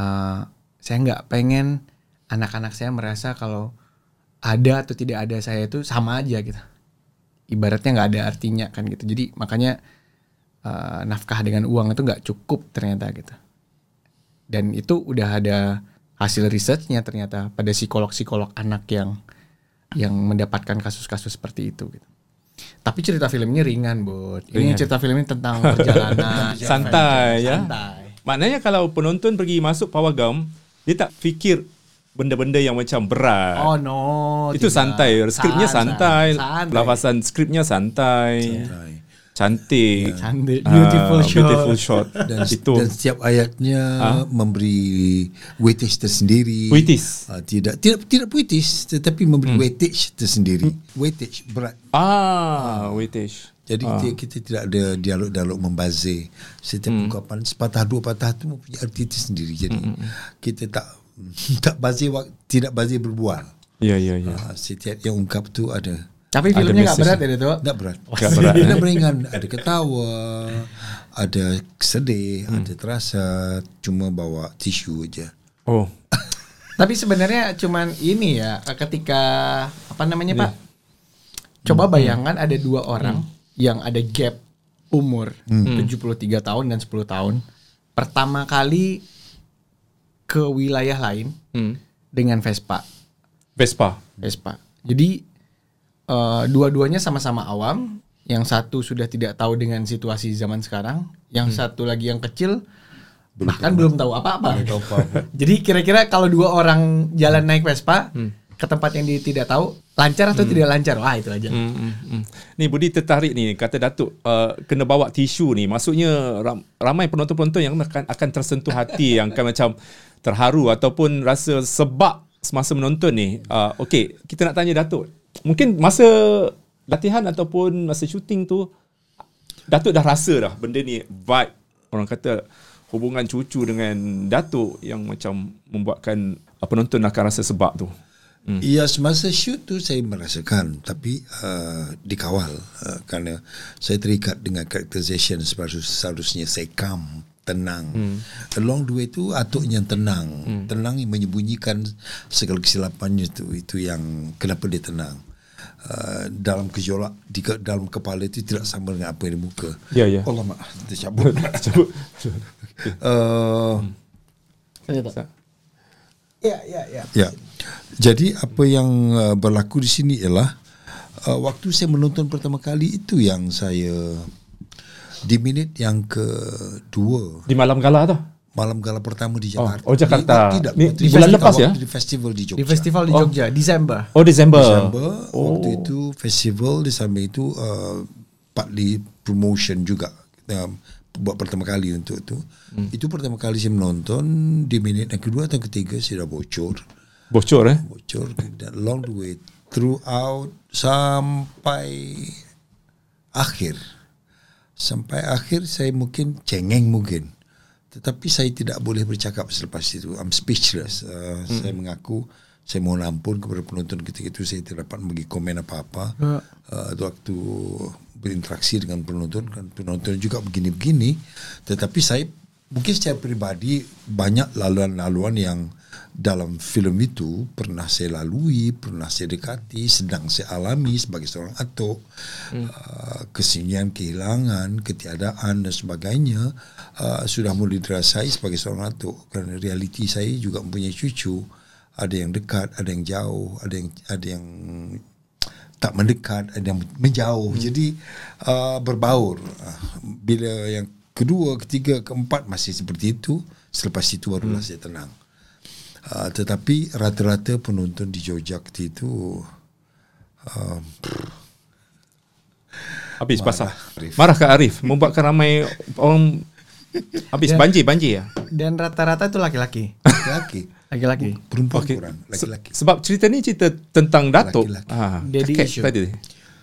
uh, saya nggak pengen anak-anak saya merasa kalau ada atau tidak ada saya itu sama aja gitu. Ibaratnya nggak ada artinya kan gitu. Jadi makanya uh, nafkah dengan uang itu nggak cukup ternyata gitu. Dan itu udah ada hasil risetnya ternyata pada psikolog-psikolog anak yang yang mendapatkan kasus-kasus seperti itu gitu. Tapi cerita film ini ringan, Bud. Ini ringan. cerita film ini tentang perjalanan
santai ya. Santai. Maknanya kalau penonton pergi masuk pawagam, dia tak fikir benda-benda yang macam berat.
Oh no.
Itu tidak. santai. Skripnya santai. santai. Lafasan skripnya santai. santai cantik,
yeah. cantik, beautiful uh, shot,
beautiful shot.
dan, itu. dan setiap ayatnya uh? memberi weightage tersendiri.
Weightage,
uh, tidak, tidak, tidak puitis, tetapi memberi hmm. weightage tersendiri. Hmm. Weightage berat.
Ah, uh. weightage.
Jadi uh. kita, kita tidak ada dialog-dialog membazir. Setiap hmm. ungkapan sepatah dua patah itu mempunyai arti tersendiri. Jadi hmm. kita tak tak bazir, tidak bazir berbual.
Ya, ya, ya.
Uh, setiap yang ungkap tu ada
tapi filmnya nggak berat ya itu?
Nggak berat. Nggak berat. Filmnya ringan. Ada ketawa, ada sedih, hmm. ada terasa. Cuma bawa tisu aja.
Oh.
Tapi sebenarnya cuman ini ya. Ketika apa namanya yeah. pak? Coba hmm. bayangkan ada dua orang hmm. yang ada gap umur hmm. 73 tahun dan 10 tahun. Pertama kali ke wilayah lain hmm. dengan Vespa.
Vespa.
Vespa. Jadi uh, dua-duanya sama-sama awam. yang satu sudah tidak tahu dengan situasi zaman sekarang, yang satu lagi yang kecil bahkan belum tahu apa-apa. Jadi kira-kira kalau dua orang jalan naik Vespa ke tempat yang dia tidak tahu, lancar atau tidak lancar? Wah, itu aja.
Hmm, hmm, hmm. Ni Budi tertarik ni kata Datuk uh, kena bawa tisu ni. Maksudnya ram, ramai penonton-penonton yang akan akan tersentuh hati yang akan macam terharu ataupun rasa sebab semasa menonton ni. Uh, Okey, kita nak tanya Datuk. Mungkin masa latihan ataupun masa syuting tu Datuk dah rasa dah benda ni vibe orang kata hubungan cucu dengan Datuk yang macam membuatkan uh, penonton akan rasa sebab tu.
Hmm. Ya semasa shoot tu saya merasakan tapi uh, dikawal uh, kerana saya terikat dengan characterization seharus, seharusnya saya calm tenang. Hmm. Along the way tu atuk yang tenang. Hmm. Tenang yang menyembunyikan segala kesilapannya tu itu yang kenapa dia tenang. Uh, dalam gejolak di ke, dalam kepala itu tidak sama dengan apa yang di muka.
Ya, ya.
Allah mak tercabut.
Cabut.
uh,
Saya tak. Ya, ya, ya.
Ya. Jadi apa yang uh, berlaku di sini ialah uh, waktu saya menonton pertama kali itu yang saya di minit yang kedua
Di malam gala tu.
malam gala pertama di Jakarta.
oh, Jakarta.
Di, tidak,
Ni- di bulan lepas ya?
Di festival di Jogja.
Di festival di Jogja, Desember.
Oh Desember.
Desember oh. waktu itu festival di samping itu uh, partly promotion juga uh, buat pertama kali untuk itu. Hmm. Itu pertama kali saya menonton di minit yang kedua atau ketiga saya dah bocor.
Bocor eh.
bocor dan along the way throughout sampai akhir sampai akhir saya mungkin cengeng mungkin. Tetapi saya tidak boleh bercakap selepas itu. I'm speechless. Uh, hmm. saya mengaku saya mohon ampun kepada penonton ketika itu saya tidak dapat memberi komen apa-apa.
Ya.
uh, waktu berinteraksi dengan penonton kan. Penonton juga begini-begini. Tetapi saya mungkin secara peribadi banyak laluan-laluan yang dalam filem itu pernah saya lalui, pernah saya dekati, sedang saya alami sebagai seorang atuk, hmm. uh, kesunyian, kehilangan, ketiadaan dan sebagainya uh, sudah mulai dirasai sebagai seorang atuk kerana realiti saya juga mempunyai cucu, ada yang dekat, ada yang jauh, ada yang ada yang tak mendekat, ada yang menjauh. Hmm. Jadi uh, berbaur. Bila yang kedua, ketiga, keempat masih seperti itu, selepas itu barulah hmm. saya tenang. Uh, tetapi rata-rata penonton di Jogja ketika itu uh,
Habis pasal. Marah ke Arif membuatkan ramai orang habis
Ya.
banjir banjir ya.
Dan rata-rata itu laki-laki.
laki-laki.
Laki-laki.
Perempuan
Okey.
kurang,
Se-
laki-laki.
sebab cerita ni cerita tentang Datuk.
Laki-laki.
Ha,
Daddy issue.
tadi.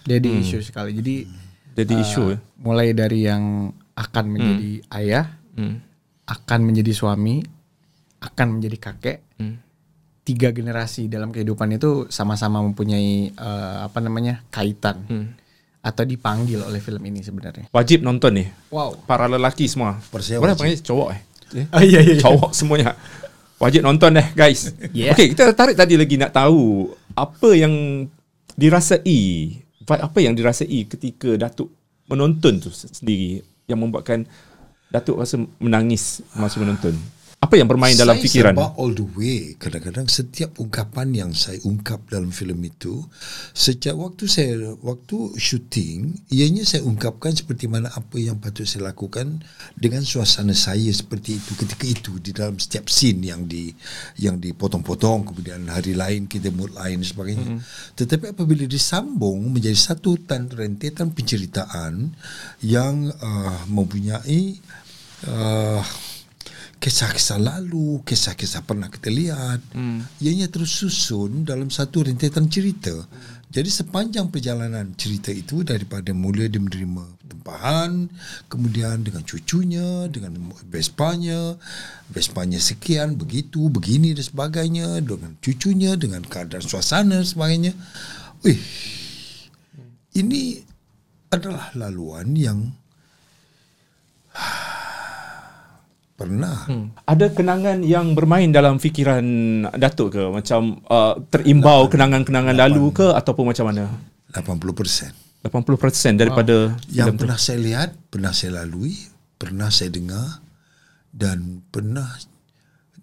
Jadi isu sekali. Jadi
Jadi
uh,
isu ya.
mulai dari yang akan menjadi ayah,
Hmm.
akan menjadi suami, akan menjadi kakek.
Hmm.
Tiga generasi dalam kehidupan itu sama-sama mempunyai uh, apa namanya kaitan
Hmm.
atau dipanggil oleh film ini sebenarnya.
Wajib nonton ni.
Wow.
Para lelaki semua.
Persia
Boleh panggil cowok eh?
Oh iya iya. iya.
Cowok semuanya. Wajib nonton deh guys.
Yeah.
Okey, kita tertarik tadi lagi nak tahu apa yang dirasai, apa yang dirasai ketika Datuk menonton tu sendiri yang membuatkan Datuk rasa menangis masa menonton. Apa yang bermain dalam
saya
fikiran?
Saya all the way. Kadang-kadang setiap ungkapan yang saya ungkap dalam filem itu, sejak waktu saya waktu syuting, ianya saya ungkapkan seperti mana apa yang patut saya lakukan dengan suasana saya seperti itu ketika itu di dalam setiap scene yang di yang dipotong-potong kemudian hari lain kita mood lain dan sebagainya.
Hmm.
Mm-hmm. Tetapi apabila disambung menjadi satu tan rentetan penceritaan yang uh, mempunyai uh, kisah-kisah lalu, kisah-kisah pernah kita lihat. Hmm. Ianya terus susun dalam satu rentetan cerita. Jadi sepanjang perjalanan cerita itu daripada mula dia menerima tempahan, kemudian dengan cucunya, dengan Vespanya, Vespanya sekian, begitu, begini dan sebagainya, dengan cucunya, dengan keadaan suasana dan sebagainya. Wih, ini adalah laluan yang pernah
Hmm. Ada kenangan yang bermain dalam fikiran Datuk ke? Macam uh, terimbau kenangan-kenangan lalu ke ataupun macam mana?
80%.
80% daripada
Yang
filem tu.
pernah saya lihat, pernah saya lalui, pernah saya dengar dan pernah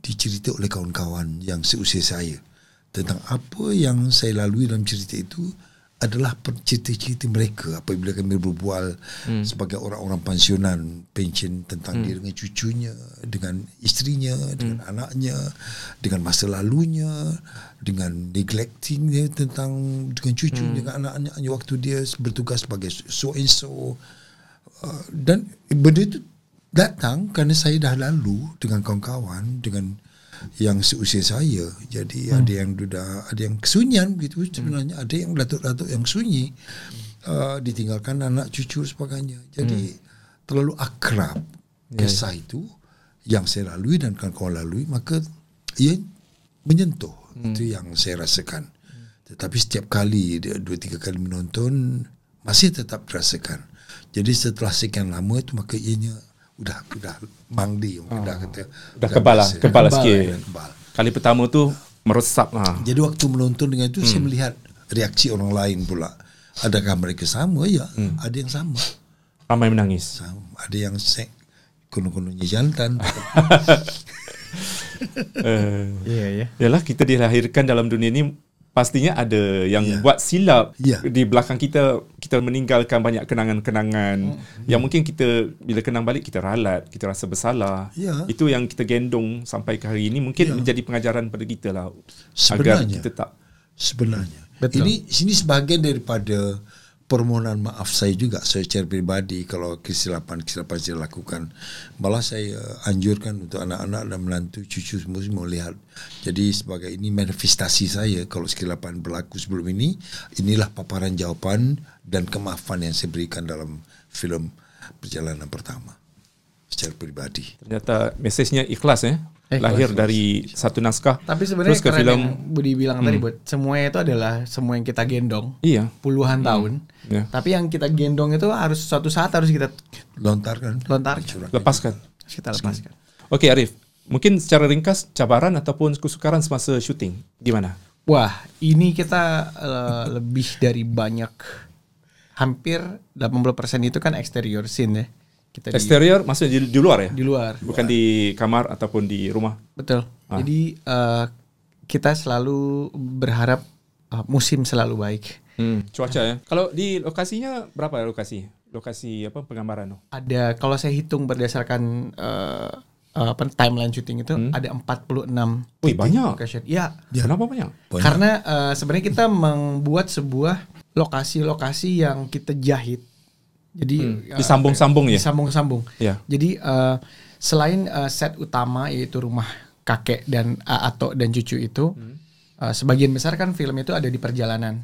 dicerita oleh kawan-kawan yang seusia saya tentang apa yang saya lalui dalam cerita itu adalah cerita-cerita mereka apabila kami berbual hmm. sebagai orang-orang pensiunan pension tentang hmm. dia dengan cucunya dengan isterinya dengan anaknya dengan masa lalunya dengan neglecting dia tentang dengan cucu hmm. dengan anak-anaknya waktu dia bertugas sebagai so and so uh, dan benda itu datang kerana saya dah lalu dengan kawan-kawan dengan yang seusia saya. Jadi hmm. ada yang sudah ada yang kesunyian begitu. Sebenarnya ada yang datuk-datuk yang sunyi uh, ditinggalkan anak cucu sebagainya. Jadi hmm. terlalu akrab kisah itu yang saya lalui dan kawan-kawan lalui maka ia menyentuh. Hmm. itu yang saya rasakan. Tetapi setiap kali dua tiga kali menonton masih tetap terasakan jadi setelah sekian lama itu maka ianya udah udah mangdi oh. udah kata
Dah kebal lah, kebal lah
Kebal,
sikit.
Kebal.
Kali pertama tu meresap lah.
Jadi waktu menonton dengan itu hmm. saya melihat reaksi orang lain pula. Adakah mereka sama? Ya, hmm. ada yang sama.
Ramai menangis.
sama. Ada yang sek konon-kononnya jantan.
Uh,
Iya, ya.
Yalah kita dilahirkan dalam dunia ni pastinya ada yang
Ya.
buat silap
Ya.
di belakang kita kita meninggalkan banyak kenangan-kenangan
Hmm.
yang mungkin kita bila kenang balik kita ralat kita rasa bersalah
Ya.
itu yang kita gendong sampai ke hari ini mungkin
Ya.
menjadi pengajaran pada kita lah agar
Sebenarnya.
kita tak
Sebenarnya.
Betul.
Ini sini sebahagian daripada permohonan maaf saya juga secara pribadi kalau kesilapan-kesilapan saya lakukan. Malah saya anjurkan untuk anak-anak dan menantu cucu semua semua melihat. Jadi sebagai ini manifestasi saya kalau kesilapan berlaku sebelum ini, inilah paparan jawapan dan kemaafan yang saya berikan dalam filem perjalanan pertama secara pribadi.
ternyata mesejnya ikhlas eh
Eh,
lahir
ikhlas.
dari satu naskah
Tapi sebenarnya
terus ke filem
yang Budi bilang tadi buat semuanya itu adalah semua yang kita gendong
iya
puluhan tahun.
Ya.
Tapi yang kita gendong itu harus suatu saat harus kita
Lontarkan.
lontarkan,
lepaskan
harus kita lepaskan.
Okey Arif mungkin secara ringkas cabaran ataupun kesukaran semasa syuting gimana
Wah, ini kita eh, lebih dari banyak hampir 80% itu kan exterior scene ya. Kita di,
Eksterior maksudnya di, di luar ya?
di luar.
Bukan di kamar ataupun di rumah.
Betul. Jadi eh, kita selalu berharap eh, musim selalu baik.
Hmm. Cuaca ya. Kalau di lokasinya berapa lokasi? Lokasi apa penggambaran?
Ada kalau saya hitung berdasarkan eh, apa timeline syuting itu ada 46
Wih banyak.
location. Ya,
Kenapa banyak?
Banyak.
Karena eh, sebenarnya kita membuat sebuah lokasi-lokasi yang kita jahit. Jadi eh,
Disambung-sambung ya?
Disambung-sambung.
Ya.
Jadi eh, selain eh, set utama yaitu rumah kakek dan eh, Ato dan cucu itu, eh, sebagian besar kan film itu ada di perjalanan.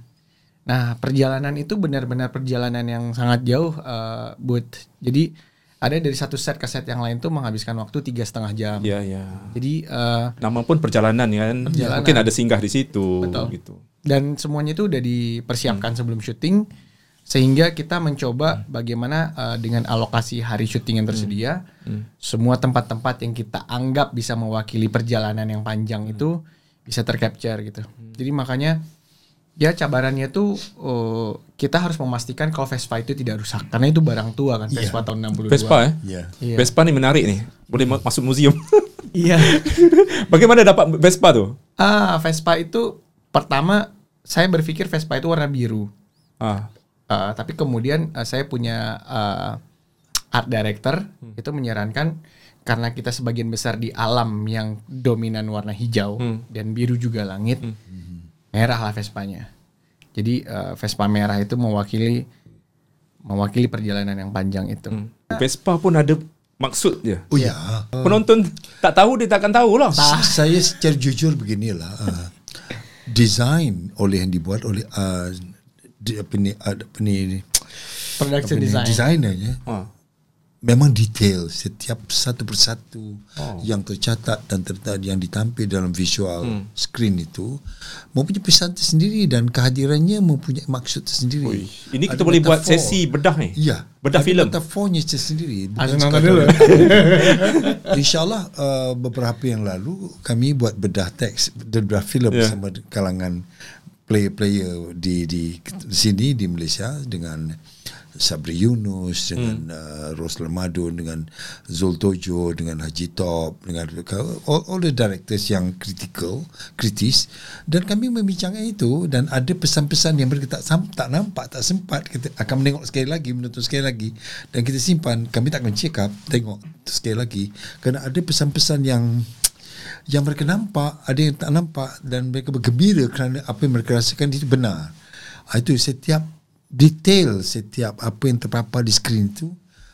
Nah perjalanan itu benar-benar perjalanan yang sangat jauh, eh, buat jadi ada dari satu set ke set yang lain tuh menghabiskan waktu tiga setengah jam.
Ya ya.
Jadi eh,
Nama pun perjalanan kan.
Perjalanan.
Mungkin ada singgah di situ
Betul.
gitu.
dan semuanya itu udah dipersiapkan sebelum syuting sehingga kita mencoba bagaimana uh, dengan alokasi hari syuting yang tersedia semua tempat-tempat yang kita anggap bisa mewakili perjalanan yang panjang itu bisa tercapture gitu jadi makanya ya cabarannya tuh uh, kita harus memastikan kalau Vespa itu tidak rusak karena itu barang tua kan Vespa tahun 62
Vespa ya?
Ya.
Iya.
Vespa ni menarik nih. Boleh ma- masuk museum.
iya
Bagaimana dapat Vespa tu?
ah Vespa itu pertama saya berpikir Vespa itu warna biru
Ah.
Uh, tapi kemudian uh, saya punya uh, art director itu menyarankan karena kita sebagian besar di alam yang dominan warna hijau dan biru juga langit, merah lah Vespanya. Jadi uh, Vespa merah itu mewakili mewakili perjalanan yang panjang itu.
Vespa pun ada maksud je.
Oh ya.
Penonton tak tahu dia takkan tahu lah.
Saya secara jujur beginilah. Uh, design oleh yang dibuat oleh uh, di, apa ni, apa ni
Production
apa ni,
design.
designernya
Ah.
memang detail setiap satu persatu
Oh.
yang tercatat dan tercatat yang ditampil dalam visual
Hmm.
screen itu mempunyai pesan tersendiri dan kehadirannya mempunyai maksud tersendiri.
Ui, Ini kita
Ada
boleh buat
metafor.
sesi bedah ni.
Ya,
Bedah filem.
Metafornya tersendiri. bukan sekadar-. InsyaAllah uh, beberapa yang lalu kami buat bedah teks, bedah filem
Ya.
bersama kalangan player-player di di sini di Malaysia dengan Sabri Yunus dengan uh, Roslan Madun dengan Zul Tojo dengan Haji Top dengan all, all the directors yang critical kritis. Dan kami membincangkan itu dan ada pesan-pesan yang mereka tak tak nampak tak sempat kita akan menengok sekali lagi menonton sekali lagi. Dan kita simpan kami tak akan check up tengok sekali lagi. Kerana ada pesan-pesan yang yang mereka nampak ada yang tak nampak dan mereka bergembira kerana apa yang mereka rasakan itu benar Ah, itu setiap detail setiap apa yang terpapar di skrin itu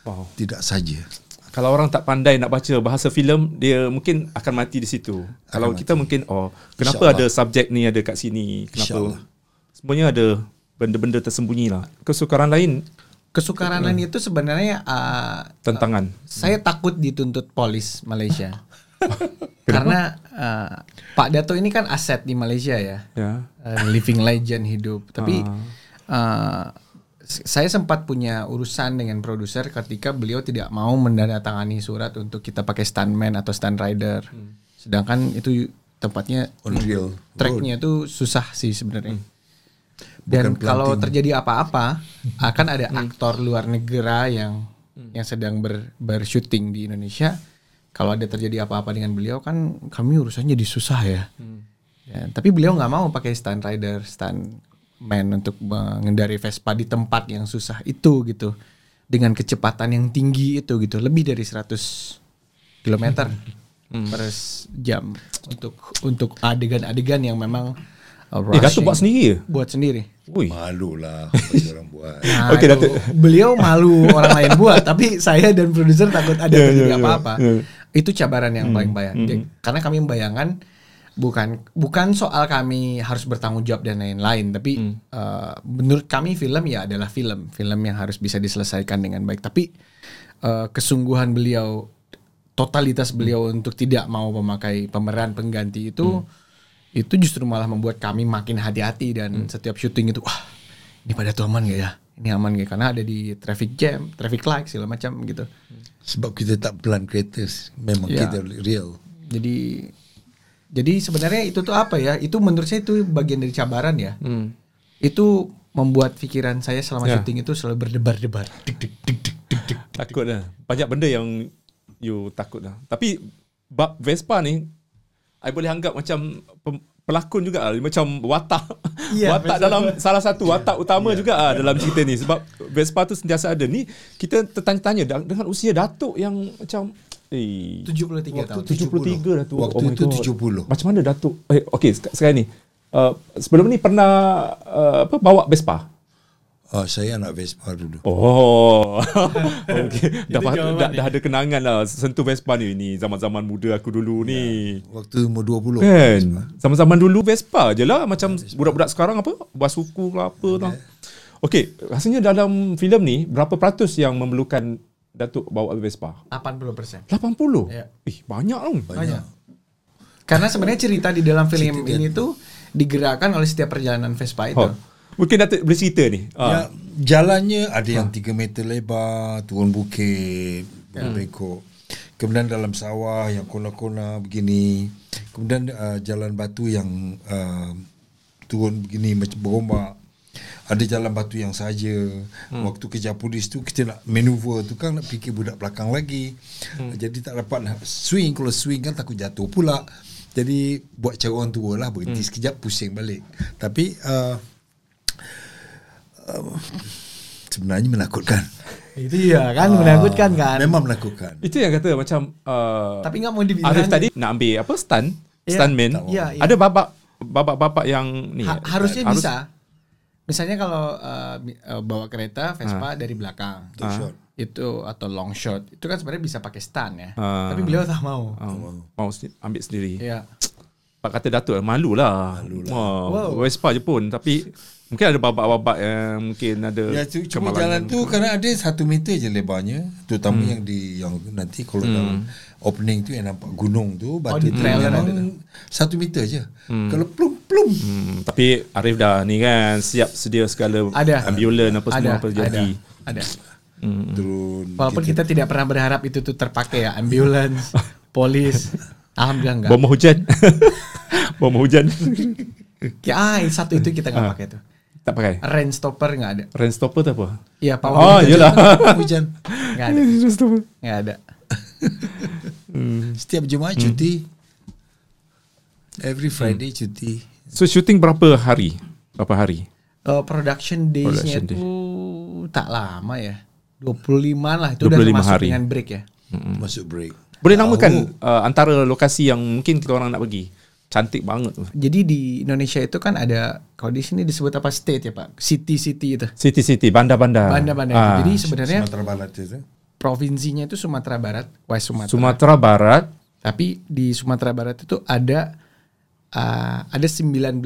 Wow.
tidak saja
Kalau orang tak pandai nak baca bahasa filem, dia mungkin akan mati di situ. Kalau
mati.
kita mungkin, oh, kenapa ada subjek ni ada kat sini? Kenapa? Semuanya ada benda-benda tersembunyi lah. Kesukaran lain,
Kesukaran lain itu sebenarnya uh,
tentangan.
saya takut dituntut polis Malaysia. Karena uh, Pak Dato ini kan aset di Malaysia ya.
Ya.
Uh, living legend hidup. Tapi uh, s- saya sempat punya urusan dengan produser ketika beliau tidak mau menandatangani surat untuk kita pakai stuntman atau stunt rider. Sedangkan itu tempatnya
on real
tracknya itu susah sih sebenarnya. Dan
Bukan
kalau terjadi apa-apa akan ada aktor luar negara yang yang sedang ber, bersyuting di Indonesia. Kalau ada terjadi apa-apa dengan beliau kan kami urusannya jadi susah ya. Ya, tapi beliau nggak mau pakai stunt rider, stunt man untuk mengendari Vespa di tempat yang susah itu gitu. Dengan kecepatan yang tinggi itu gitu, lebih dari 100 km per jam untuk untuk adegan-adegan yang memang
Eh, Datuk
rushing.
buat sendiri ke?
Buat sendiri.
Ui.
malu lah orang buat
Nah,
Datuk.
Beliau malu orang lain buat, tapi saya dan produser takut ada
Ya,
terjadi
ya, ya,
apa-apa.
ya.
Itu cabaran yang paling banyak. Jadi, Karena kami membayangkan bukan bukan soal kami harus bertanggung jawab dan lain-lain, tapi uh, menurut kami film ya adalah film, film yang harus bisa diselesaikan dengan baik. Tapi uh, kesungguhan beliau, totalitas beliau untuk tidak mau memakai pemeran pengganti itu itu justru malah membuat kami makin hati-hati dan setiap syuting itu wah ini pada tuh aman gak ya ini aman gak karena ada di traffic jam traffic light segala macam gitu
sebab kita tak plan kereta memang
Ya.
kita real
jadi jadi sebenarnya itu tuh apa ya itu menurut saya itu bagian dari cabaran ya
Hmm.
itu membuat pikiran saya selama
Ya.
syuting itu selalu berdebar-debar Dik, dik, dik, dik, dik, dik.
Takut lah. Banyak benda yang you takut lah. Tapi bab Vespa ni, I boleh anggap macam pem- pelakon juga lah. Macam watak.
Ya,
watak
Vespa.
dalam salah satu watak utama juga lah dalam cerita ni. Sebab Vespa tu sentiasa ada. Ni kita tertanya-tanya dengan usia Datuk yang macam eh
73 tahun
73 Datuk.
Waktu itu
God.
70.
Macam mana Datuk? Eh okey sek- sekarang ni. Uh, sebelum ni pernah uh, apa bawa Vespa?
Oh, saya anak Vespa dulu
Oh. Okey. dah, dah, dah ada kenangan lah sentuh Vespa ni. Ni zaman-zaman muda aku dulu ni.
waktu umur 20
Kan? Zaman-zaman dulu Vespa je lah. Macam budak-budak sekarang apa? Buat suku ke apa lah. Okey. Rasanya dalam filem ni, berapa peratus yang memerlukan Datuk bawa Vespa?
80%
80?
Ya.
Ih, banyak tau.
banyak karena sebenarnya cerita di dalam film ini tuh digerakkan oleh setiap perjalanan Vespa itu
Oh. Mungkin Datuk boleh cerita ni.
Ya,
Ah.
jalannya ada yang 3 meter lebar, turun bukit, berbekok. Kemudian dalam sawah yang kona-kona begini. Kemudian uh, jalan batu yang uh, turun begini macam berombak. Ada jalan batu yang saja. Hmm. Waktu kejar polis tu kita nak maneuver tu kan nak fikir budak belakang lagi. Hmm. Jadi tak dapat nak swing. Kalau swing kan takut jatuh pula. Jadi buat cara orang tua lah berhenti hmm. sekejap pusing balik. Tapi uh, sebenarnya menakutkan.
itu ya kan menakutkan kan
Memang menakutkan.
Itu yang kata macam uh,
tapi nggak mau dibilang
Arif tadi nak ambil apa stunt,
Ya,
stuntman.
ya, ya.
Ada babak babak-babak yang ni.
Ha- harusnya
harus-
bisa. Misalnya kalau uh, uh, bawa kereta Vespa dari belakang,
Long shot.
itu atau long shot, itu kan sebenarnya bisa pakai stand ya.
Ah.
Tapi beliau tak mau.
Oh, mau ambil sendiri.
Iya.
Pak kata Datuk malu lah. Malu lah.
Wow.
Wow. Vespa je pun. Tapi mungkin ada babak-babak yang mungkin ada
Ya tu, cuma
kemalangan.
jalan tu kerana ada satu meter je lebarnya, terutama hmm. yang di yang nanti kalau hmm. dalam opening tu yang nampak gunung tu batu
di
tu memang
ada
satu meter je. Hmm. Kalau plum plum
Hmm, tapi Arif dah ni kan siap sedia segala
Ada.
ambulan apa semua
Ada,
apa
ada,
jadi.
ada.
turun.
Walaupun kita tidak pernah berharap itu tuh terpakai ya, ambulance, polis. Alhamdulillah enggak.
Bom hujan. Bom hujan.
Ya, ah, satu itu kita nggak pakai tuh.
Tak pakai.
Rain stopper nggak ada.
Rain stopper tu apa?
Iya power
Oh, yelah.
Hujan.
nggak ada.
Rain stopper.
Nggak ada.
Setiap Jumaat cuti. Every Friday cuti.
So shooting berapa hari? Berapa hari?
Eh, production days-nya itu tak lama ya. 25 lah itu udah
25
termasuk
hari.
dengan break ya.
Masuk break.
Boleh namakan uh, antara lokasi yang mungkin kita orang nak pergi. Cantik banget.
Jadi di Indonesia itu kan ada kalau di sini disebut apa state ya Pak? City-city itu.
City-city, bandar-bandar.
Banda-banda.
Ah.
Jadi sebenarnya
Sumatera Barat itu.
provinsinya itu Sumatera Barat, West Sumatera.
Sumatera Barat.
Tapi di Sumatera Barat itu ada uh, ada 19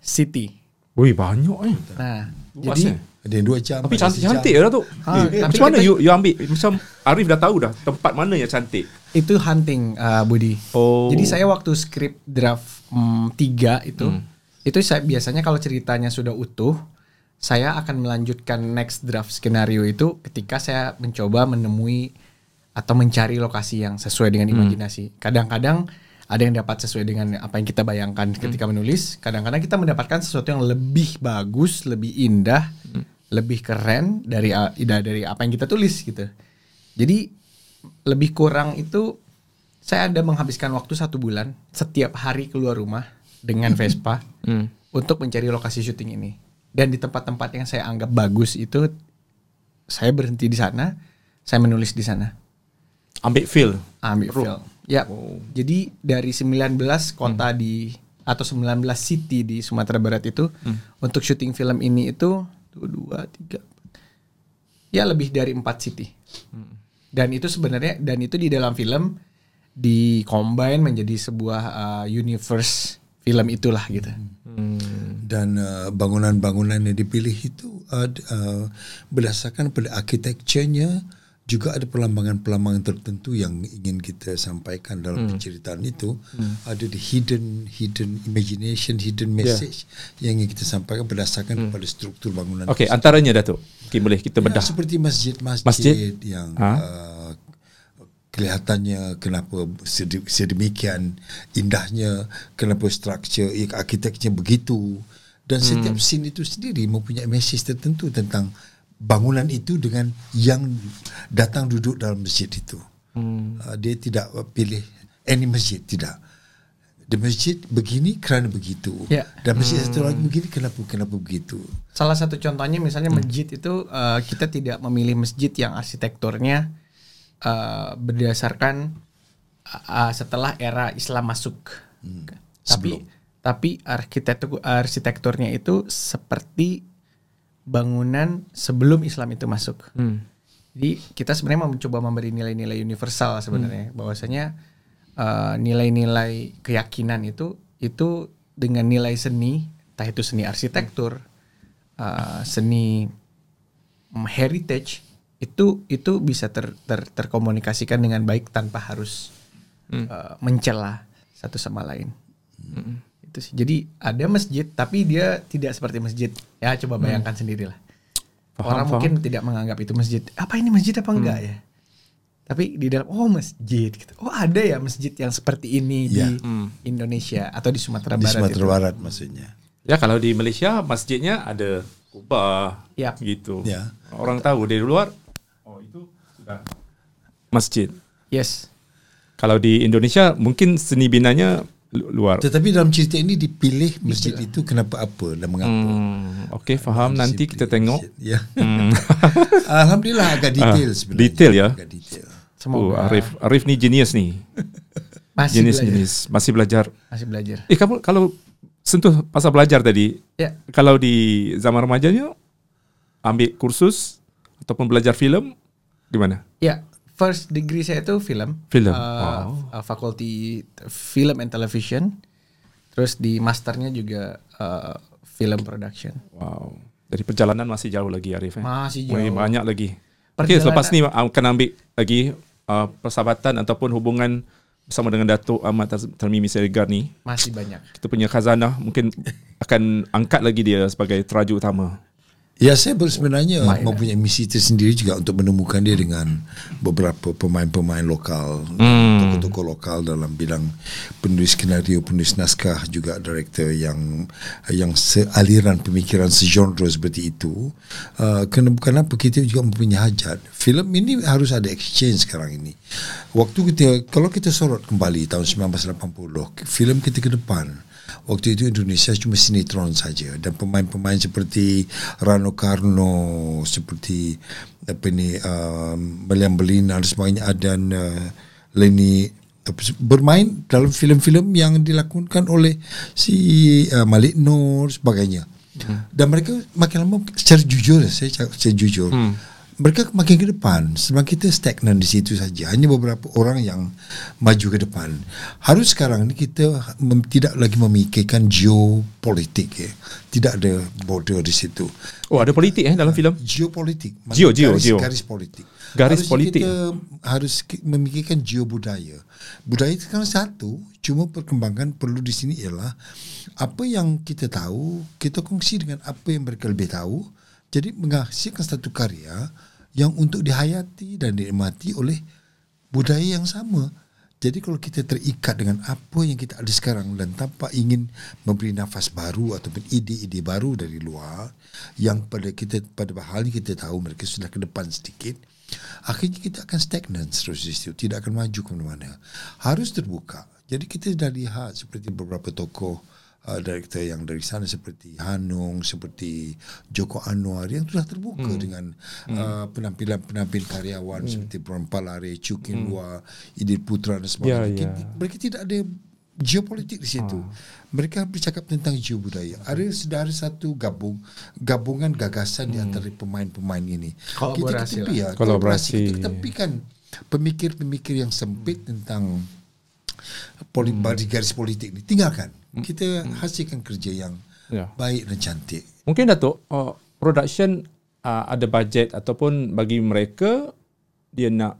city.
Wih, banyak eh.
Nah,
Luas
jadi
eh.
Ada yang dua jam.
Tapi cantik-cantik lah tu.
Ha,
Eh,
tapi
macam mana you, you ambil? Macam Arif dah tahu dah tempat mana yang cantik.
itu hunting uh, Budi.
Oh.
Jadi saya waktu skrip draft tiga itu,
Hmm.
itu saya biasanya kalau ceritanya sudah utuh, saya akan melanjutkan next draft skenario itu ketika saya mencoba menemui atau mencari lokasi yang sesuai dengan
Hmm.
imajinasi. Kadang-kadang ada yang dapat sesuai dengan apa yang kita bayangkan ketika
Hmm.
menulis. Kadang-kadang kita mendapatkan sesuatu yang lebih bagus, lebih indah,
Hmm.
lebih keren dari uh, dari apa yang kita tulis gitu. Jadi lebih kurang itu saya ada menghabiskan waktu satu bulan setiap hari keluar rumah dengan Vespa
Hmm.
untuk mencari lokasi syuting ini. Dan di tempat-tempat yang saya anggap bagus itu saya berhenti di sana, saya menulis di sana.
Ambil feel.
Ambil film. Ya. Jadi dari 19 kota di atau 19 city di Sumatera Barat itu untuk syuting film ini itu tuh, dua tiga ya lebih dari empat city. Dan itu sebenarnya dan itu di dalam film di combine menjadi sebuah uh, universe film itulah gitu.
Dan uh, bangunan-bangunan yang dipilih itu uh, uh, berdasarkan pada arkitekturnya juga ada perlambangan-perlambangan tertentu yang ingin kita sampaikan dalam penceritaan itu ada the hidden hidden imagination hidden message yang ingin kita sampaikan berdasarkan kepada struktur bangunan
Okey, antaranya Datuk. Mungkin boleh kita
Ya,
bedah.
seperti masjid-masjid
Masjid?
yang
Ha?
uh, kelihatannya kenapa sedemikian indahnya, kenapa struktur ya, arkiteknya begitu dan setiap scene itu sendiri mempunyai message tertentu tentang bangunan itu dengan yang datang duduk dalam masjid itu. Uh, dia tidak pilih any masjid tidak. The masjid begini kerana begitu.
Ya.
Dan masjid satu lagi begini kenapa kenapa begitu.
Salah satu contohnya misalnya masjid itu uh, kita tidak memilih masjid yang arsitekturnya uh, berdasarkan uh, setelah era Islam masuk. Tapi tapi arsitektur arsitekturnya itu seperti bangunan sebelum Islam itu masuk. Jadi kita sebenarnya mau mencoba memberi nilai-nilai universal sebenarnya. Bahwasanya uh, nilai-nilai keyakinan itu itu dengan nilai seni, entah itu seni arsitektur, uh, seni heritage itu itu bisa ter, ter- terkomunikasikan dengan baik tanpa harus uh, mencela satu sama lain. Itu sih. Jadi ada masjid tapi dia tidak seperti masjid. Ya coba bayangkan sendirilah.
Faham,
Orang
faham.
mungkin tidak menganggap itu masjid. Apa ini masjid apa enggak ya? Tapi di dalam oh masjid gitu. Oh ada ya masjid yang seperti ini
Ya.
di Indonesia atau di Sumatera
Di
Barat
Sumatera
itu.
Barat maksudnya.
Ya kalau di Malaysia masjidnya ada kubah
Yap.
gitu.
Ya.
Orang tahu dari luar oh itu sudah masjid.
Yes.
Kalau di Indonesia mungkin seni binanya luar.
Tetapi dalam cerita ini dipilih masjid itu kenapa apa dan mengapa.
Hmm, Okey faham nanti kita tengok.
Ya. Alhamdulillah agak detail sebenarnya.
Ah, detail ya?
Agak detail.
Oh,
Semoga
Arif Arif ni genius ni.
masih
Jenis
belajar.
jenis masih belajar.
Masih belajar.
Eh kamu kalau sentuh pasal belajar tadi,
Ya.
kalau di zaman remajanya ambil kursus ataupun belajar filem di mana?
Ya, first degree saya itu film.
Film,
Uh,
wow.
uh, fakulti film and television. Terus di masternya juga uh, film production.
Wow. Dari perjalanan masih jauh lagi Arif eh.
Masih
Wih,
jauh.
banyak lagi.
Perjalanan-
selepas ni akan ambil lagi uh, persahabatan ataupun hubungan bersama dengan Datuk Ahmad Tarmimi Siregar ni.
Masih banyak.
Kita punya khazanah mungkin akan angkat lagi dia sebagai teraju utama.
Ya saya ber- sebenarnya mempunyai misi tersendiri juga untuk menemukan dia dengan beberapa pemain-pemain lokal, tokoh-tokoh lokal dalam bidang penulis skenario, penulis naskah juga director yang yang sealiran pemikiran segenre seperti itu. Uh, kenapa, kenapa kita juga mempunyai hajat? Filem ini harus ada exchange sekarang ini. Waktu kita kalau kita sorot kembali tahun 1980, filem kita ke depan Waktu itu Indonesia cuma sinetron saja dan pemain-pemain seperti Rano Karno, seperti apa ni uh, Meliam Belina dan sebagainya dan uh, Leni bermain dalam filem-filem yang dilakukan oleh si uh, Malik Nur sebagainya. Hmm. Dan mereka makin lama secara jujur saya cakap secara jujur. Hmm mereka makin ke depan. Sebab kita stagnan di situ saja. Hanya beberapa orang yang maju ke depan. Harus sekarang ni kita mem- tidak lagi memikirkan geopolitik ya. tidak ada border di situ.
Oh, ada politik eh dalam filem?
geopolitik.
Geo, geo,
garis,
geo.
garis politik.
Garis
harus
politik.
kita harus ki- memikirkan geobudaya. Budaya itu kan satu. Cuma perkembangan perlu di sini ialah apa yang kita tahu kita kongsi dengan apa yang mereka lebih tahu. Jadi menghasilkan satu karya yang untuk dihayati dan dinikmati oleh budaya yang sama. Jadi kalau kita terikat dengan apa yang kita ada sekarang dan tanpa ingin memberi nafas baru ataupun ide-ide baru dari luar yang pada kita pada hal ini kita tahu mereka sudah ke depan sedikit, akhirnya kita akan stagnan terus di situ, tidak akan maju ke mana-mana. Harus terbuka. Jadi kita dah lihat seperti beberapa tokoh uh, director yang dari sana seperti Hanung, seperti Joko Anwar yang sudah terbuka hmm. dengan uh, penampilan-penampilan karyawan hmm. seperti Bron Palare, Chukin hmm. Idil Putra dan sebagainya.
Ya, ya.
Kita- Mereka tidak ada geopolitik di situ. Mereka bercakap tentang geobudaya. Ada sudah ada satu gabung gabungan gagasan di antara pemain-pemain ini.
Kolaborasi
Kita ketepi ya,
Kolaborasi.
kolaborasi. Kita ketepikan pemikir-pemikir yang sempit tentang poli, hmm. garis politik ni tinggalkan kita hasilkan kerja yang
Ya.
baik dan cantik
Mungkin Datuk, uh, production uh, ada bajet ataupun bagi mereka dia nak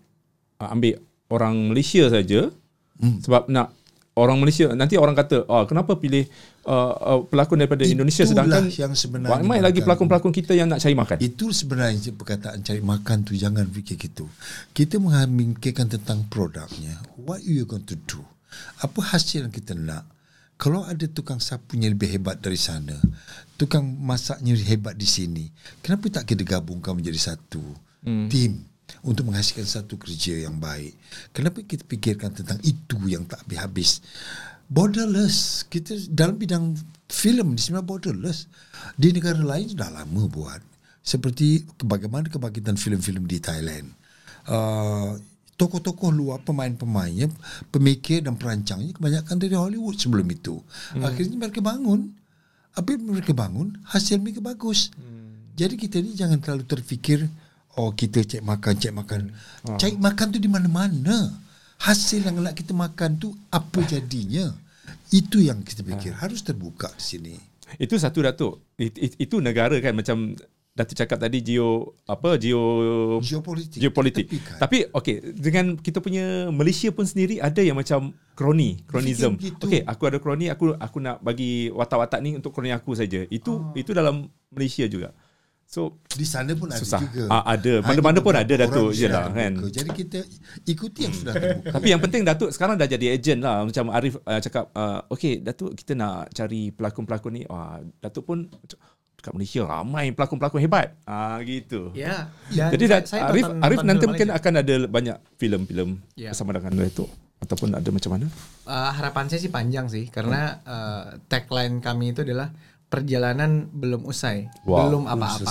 uh, ambil orang Malaysia saja hmm. sebab nak orang Malaysia nanti orang kata oh kenapa pilih uh, uh, pelakon daripada Indonesia
Itulah
sedangkan
yang sebenarnya
ramai lagi pelakon-pelakon kita yang nak cari makan.
itu sebenarnya perkataan cari makan tu jangan fikir gitu. Kita memikirkan tentang produknya. What you going to do? Apa hasil yang kita nak? Kalau ada tukang sapunya lebih hebat dari sana tukang masaknya hebat di sini kenapa tak kita gabungkan menjadi satu hmm. tim untuk menghasilkan satu kerja yang baik. Kenapa kita fikirkan tentang itu yang tak habis-habis borderless. Kita dalam bidang filem di sini borderless. Di negara lain sudah lama buat. Seperti bagaimana kebangkitan filem-filem di Thailand. Uh, tokoh-tokoh luar pemain-pemainnya pemikir dan perancangnya kebanyakan dari Hollywood sebelum itu. Hmm. akhirnya mereka bangun. Apa yang mereka bangun? Hasil mereka bagus. Hmm. jadi kita ni jangan terlalu terfikir oh kita cek makan cek makan
Hmm.
cek makan tu di mana-mana hasil yang nak kita makan tu apa jadinya itu yang kita fikir
Ah.
harus terbuka di sini
Itu satu Datuk. It, it, itu negara kan macam Datuk cakap tadi geo apa geo
geopolitik
geopolitik.
Tepikan.
Tapi okey dengan kita punya Malaysia pun sendiri ada yang macam kroni, kronism. Okey, aku ada kroni, aku aku nak bagi watak-watak ni untuk kroni aku saja. Itu
Ah.
itu dalam Malaysia juga. So
di sana pun ada
Susah.
juga.
Ah, ada. Mana-mana pun ada, Datuk.
terbuka.
kan.
Jadi kita ikuti yang sudah terbuka.
tapi yang penting Datuk sekarang dah jadi ejen lah macam Arif uh, cakap uh, okey Datuk kita nak cari pelakon-pelakon ni. Wah, Datuk pun dekat Malaysia ramai pelakon-pelakon hebat. Ah gitu.
Ya.
Jadi dah, Arif
tonton-
Arif
tonton
nanti mungkin
Malaysia.
akan ada banyak filem-filem
Ya.
bersama dengan Datuk ataupun ada macam mana?
Uh, harapan saya sih panjang sih karena uh, tagline kami itu adalah perjalanan belum usai,
Wow.
belum apa-apa.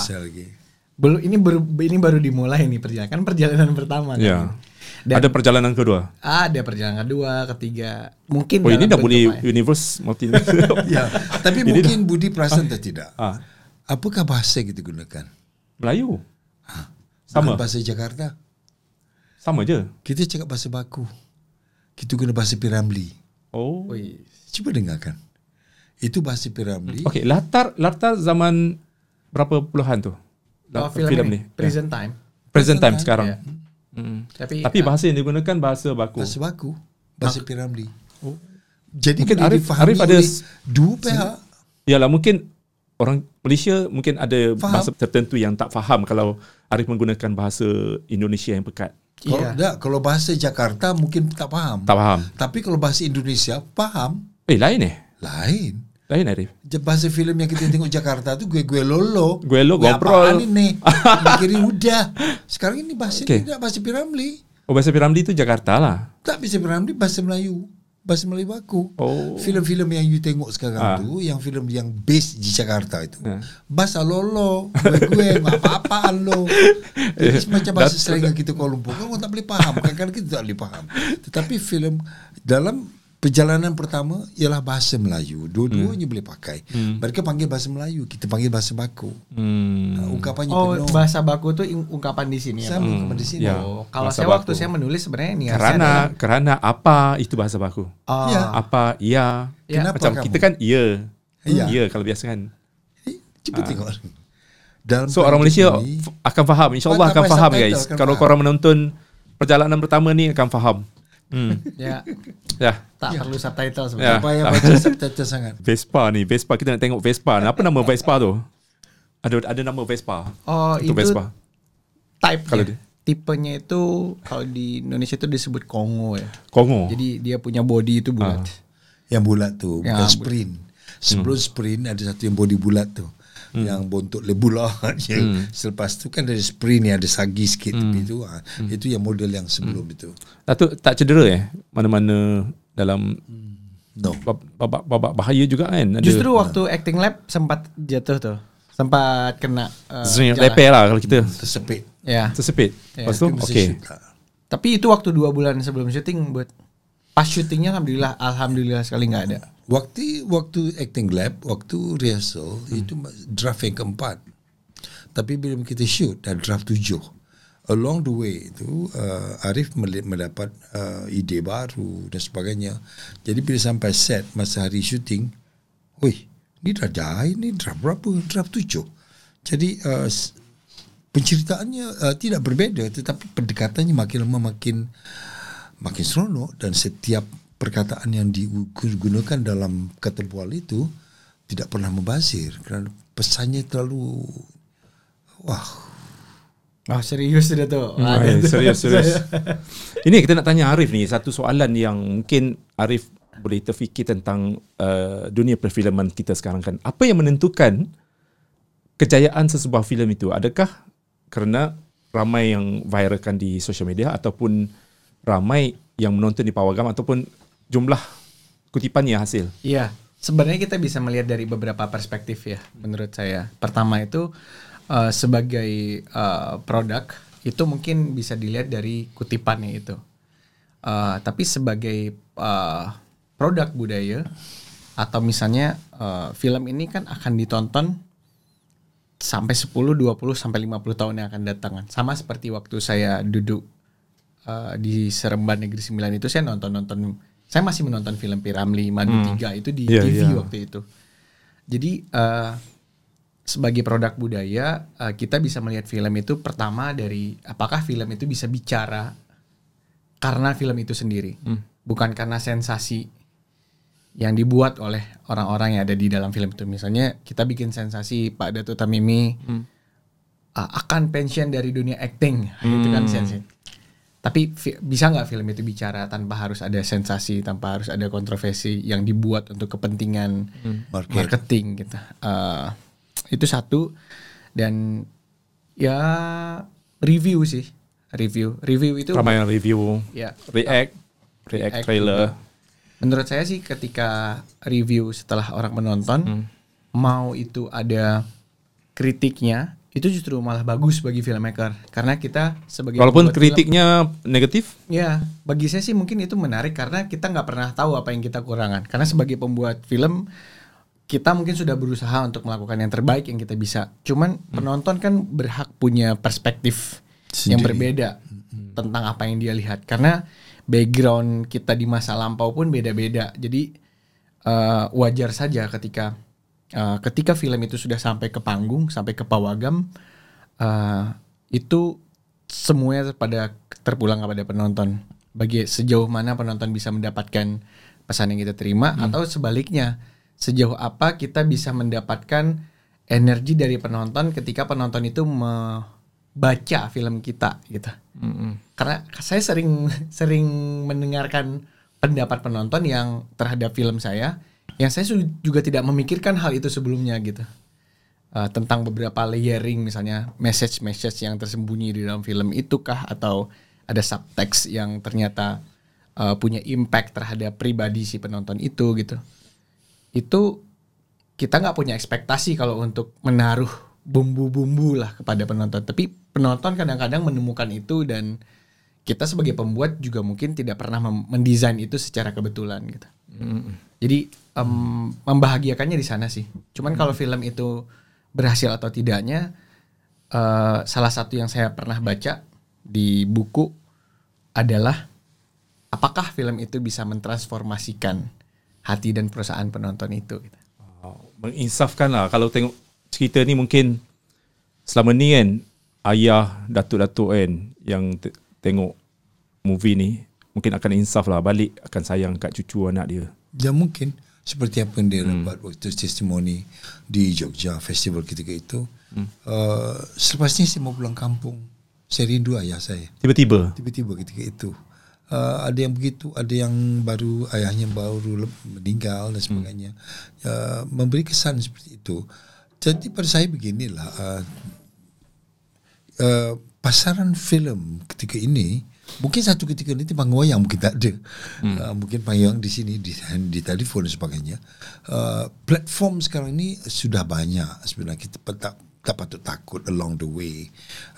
Belum ini baru ini baru dimulai nih perjalanan kan perjalanan pertama kan.
Ya.
Dan
ada perjalanan kedua.
ada perjalanan kedua, ketiga, mungkin
Oh ini dah
bentuk apa ya?
universe multi.
Ya, tapi
Ini
mungkin Budi perasan atau tidak?
ah,
Apakah bahasa yang kita gunakan?
Melayu.
Bukan
Sama.
bahasa Jakarta.
Sama je.
Kita cakap bahasa baku. Kita guna bahasa Piramli.
Oh.
Cuba dengarkan. Itu bahasa Piramli.
Okey, latar latar zaman berapa puluhan tu?
Oh,
La-
film,
filem
ini,
ni.
Present Time.
Present time
Time,
sekarang.
Ya.
Hmm.
Tapi,
Tapi bahasa yang digunakan bahasa baku.
Bahasa baku. Bahasa Piramli. Jadi
Mungkin Arif- Arif ada
dua pihak.
Yalah mungkin orang Malaysia mungkin ada
Faham.
bahasa tertentu yang tak faham kalau Arif menggunakan bahasa Indonesia yang pekat.
Kalau
Iya.
tak, kalau bahasa Jakarta mungkin tak faham.
Tak faham.
Tapi kalau bahasa Indonesia faham.
Eh lain eh?
Lain.
Lain Arif.
Bahasa filem yang kita tengok Jakarta tu gue gue lolo.
Gue lo,
Gue
ngobrol.
ini? Mikirin udah. Sekarang ini bahasa
Okay.
tidak bahasa Piramli.
Oh bahasa Piramli tu Jakarta lah.
Tak bahasa Piramli bahasa Melayu. Bahasa Melayu baku.
Oh.
Filem-filem yang you tengok sekarang
Ah.
tu, yang filem yang base di Jakarta itu.
Ah.
Bahasa lolo, gue gue apa-apaan lo. Jadi semacam bahasa slang kita Kuala Lumpur, kan orang tak boleh faham. Kadang-kadang kita tak boleh faham. Tetapi filem dalam perjalanan pertama ialah bahasa Melayu. Dua-duanya boleh pakai. Mereka panggil bahasa Melayu, kita panggil bahasa baku.
Hmm.
Uh, ungkapannya
Oh,
penuh.
bahasa baku ing- ungkapan di sini ya.
Sama
Pak?
ungkapan di sini.
Ya.
Oh, kalau
Bahasa
saya waktu
baku.
saya menulis sebenarnya niatnya
Kerana
adalah-
kerana apa itu bahasa baku?
Oh,
Ya.
Apa iya?
Ya.
Kenapa
Macam
kamu?
kita kan iya.
Ya.
Iya kalau biasa kan.
Eh, Cepat tengok. Dalam
So orang Malaysia
ini,
akan faham. InsyaAllah akan faham guys.
akan
Kalau
faham.
korang menonton perjalanan pertama ni akan faham. Hmm.
ya
Ya.
tak perlu subtitle
Ya.
sebenarnya.
tak payah baca subtitle sangat.
Vespa ni. Vespa kita nak tengok Vespa. Apa nama Vespa tu? Ada ada nama Vespa.
Oh, itu
Vespa.
type
Kalau dia-
tipenya itu kalau di Indonesia itu disebut Kongo ya.
Kongo.
Jadi dia punya body itu bulat.
Yang bulat tu
Ya,
bukan sprint. Sebelum sprint ada satu yang body bulat tu. Yang bontot lebulah je. Selepas tu kan ada sprint yang ada sagi sikit tepi tu. Ha. Itu yang model yang sebelum itu.
Datuk tak cedera eh? Mana-mana dalam
No.
bab- babak babak bahaya juga kan. Ada
Justru waktu acting lab sempat jatuh tuh. Sempat kena uh,
lepeh lah kalau kita.
Tersepit.
Ya.
Tersepit.
Ya,
Lepas tu okey.
shoot lah.
Tapi itu waktu dua bulan sebelum syuting buat pas syutingnya alhamdulillah alhamdulillah sekali nggak ada.
Waktu waktu acting lab, waktu rehearsal itu draft yang keempat. Tapi bila kita shoot dah draft tujuh. Along the way itu uh, Arif mendapat uh, ide baru dan sebagainya. Jadi bila sampai set masa hari syuting, wih, ni dah dah ini draft berapa? Draft tujuh. Jadi uh, penceritaannya uh, tidak berbeza tetapi pendekatannya makin lama makin makin seronok dan setiap perkataan yang digunakan dalam ketebual itu tidak pernah membazir kerana pesannya terlalu wah
Oh serius sudah tuh.
Hmm, eh, serius serius. Ini kita nak tanya Arif ni satu soalan yang mungkin Arif boleh terfikir tentang uh, dunia perfilman kita sekarang kan. Apa yang menentukan kejayaan sesebuah filem itu? Adakah kerana ramai yang viralkan di social media ataupun ramai yang menonton di pawagam ataupun jumlah kutipan yang hasil?
Iya, sebenarnya kita bisa melihat dari beberapa perspektif ya, menurut saya. Pertama itu uh, sebagai uh, produk itu mungkin bisa dilihat dari kutipannya itu. Uh, tapi sebagai uh, produk budaya atau misalnya uh, film ini kan akan ditonton sampai 10, 20 sampai 50 tahun yang akan datang. Sama seperti waktu saya duduk uh, di Seremban Negeri 9 itu saya nonton-nonton saya masih menonton film Piramli Madu 3 itu di
Iya,
TV
iya.
waktu itu. Jadi uh, sebagai produk budaya uh, kita bisa melihat film itu pertama dari apakah film itu bisa bicara karena film itu sendiri, bukan karena sensasi yang dibuat oleh orang-orang yang ada di dalam film itu. Misalnya kita bikin sensasi Pak Dato Tamimi uh, akan pensiun dari dunia acting, itu kan sensasi. Tapi bisa nggak film itu bicara tanpa harus ada sensasi, tanpa harus ada kontroversi yang dibuat untuk kepentingan
Market.
marketing gitu. Uh, itu satu dan ya review sih, review, review itu
Ramai yang review,
ya
react, react
React
trailer.
Menurut saya sih ketika review setelah orang menonton
Hmm.
mau itu ada kritiknya itu justru malah bagus bagi filmmaker. Karena kita sebagai
Walaupun
pembuat film-
kritiknya negatif,
ya bagi saya sih mungkin itu menarik karena kita nggak pernah tahu apa yang kita kurangan karena sebagai pembuat film kita mungkin sudah berusaha untuk melakukan yang terbaik yang kita bisa. Cuman penonton kan berhak punya perspektif yang
Sendiri.
berbeda tentang apa yang dia lihat. Karena background kita di masa lampau pun beda-beda. Jadi eh, wajar saja ketika eh, ketika film itu sudah sampai ke panggung sampai ke pawagam eh, itu semuanya pada terpulang kepada penonton. Bagi sejauh mana penonton bisa mendapatkan pesan yang kita terima atau sebaliknya sejauh apa kita bisa mendapatkan energi dari penonton ketika penonton itu membaca film kita gitu. Karena saya sering sering mendengarkan pendapat penonton yang terhadap film saya yang saya juga tidak memikirkan hal itu sebelumnya gitu. Uh, tentang beberapa layering misalnya message-message yang tersembunyi di dalam film itukah atau ada subtext yang ternyata uh, punya impact terhadap pribadi si penonton itu gitu. Itu kita nggak punya ekspektasi kalau untuk menaruh bumbu-bumbu lah kepada penonton. Tapi penonton kadang-kadang menemukan itu dan kita sebagai pembuat juga mungkin tidak pernah mendesain itu secara kebetulan gitu. Jadi em, membahagiakannya di sana sih. Cuman kalau film itu berhasil atau tidaknya, eh, salah satu yang saya pernah baca di buku adalah apakah film itu bisa mentransformasikan hati dan perusahaan penonton itu. Gitu.
Wow, menginsafkan lah kalau tengok cerita ni mungkin selama ni kan ayah datuk-datuk kan yang te- tengok movie ni mungkin akan insaf lah balik akan sayang kat cucu anak dia.
Ya mungkin seperti apa yang dia dapat waktu testimoni di Jogja festival ketika itu. Uh, selepas ni saya mau pulang kampung. Saya rindu ayah saya.
Tiba-tiba
Tiba-tiba ketika itu. Uh, ada yang begitu, ada yang baru ayahnya baru meninggal dan sebagainya. Uh, memberi kesan seperti itu. Jadi pada saya beginilah. Uh, uh, pasaran filem ketika ini mungkin satu ketika nanti panggung mungkin tak ada. Hmm. uh, mungkin panggung di sini di, di telefon dan sebagainya. Uh, platform sekarang ini sudah banyak sebenarnya. Kita tak tak patut takut along the way.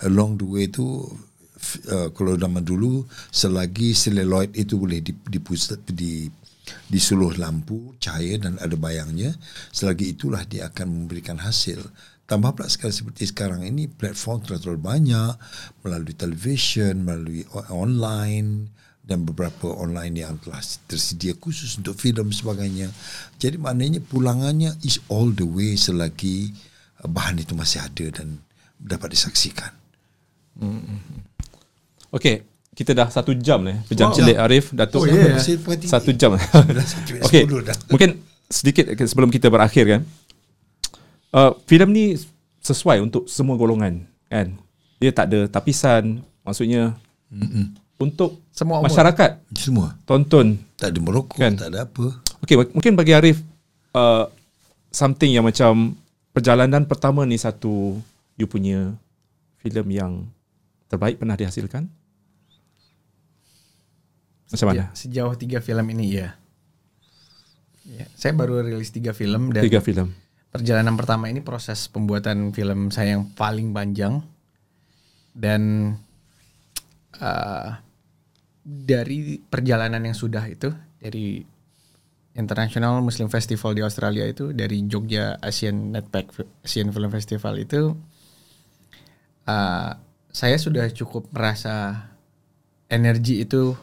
Along the way tu uh, kalau zaman dulu selagi celluloid itu boleh dipusat di di suluh lampu cahaya dan ada bayangnya selagi itulah dia akan memberikan hasil Tambah pula sekali seperti sekarang ini platform telah terlalu banyak melalui televisyen, melalui online dan beberapa online yang telah tersedia khusus untuk filem sebagainya. Jadi maknanya pulangannya is all the way selagi uh, bahan itu masih ada dan dapat disaksikan.
Okey, kita dah satu jam ni. Pejam
Wow.
celik Arif, Datuk.
Oh, perhati-
Satu jam. Okey,
dah.
mungkin sedikit sebelum kita berakhir kan. Uh, filem ni sesuai untuk semua golongan kan. Dia tak ada tapisan, maksudnya Mm-mm. untuk
Semua umur.
masyarakat
Semua.
tonton.
Tak ada merokok,
Kan?
tak ada apa.
Okey, mungkin bagi Arif uh, something yang macam perjalanan pertama ni satu you punya filem yang terbaik pernah dihasilkan? Macam mana?
Sejauh tiga film ini ya. ya. Saya baru rilis tiga film dan
Tiga filem.
Perjalanan pertama ini proses pembuatan film saya yang paling panjang dan uh, dari perjalanan yang sudah itu dari International Muslim Festival di Australia itu dari Jogja Asian Netpack Asian Film Festival itu uh, saya sudah cukup merasa energi itu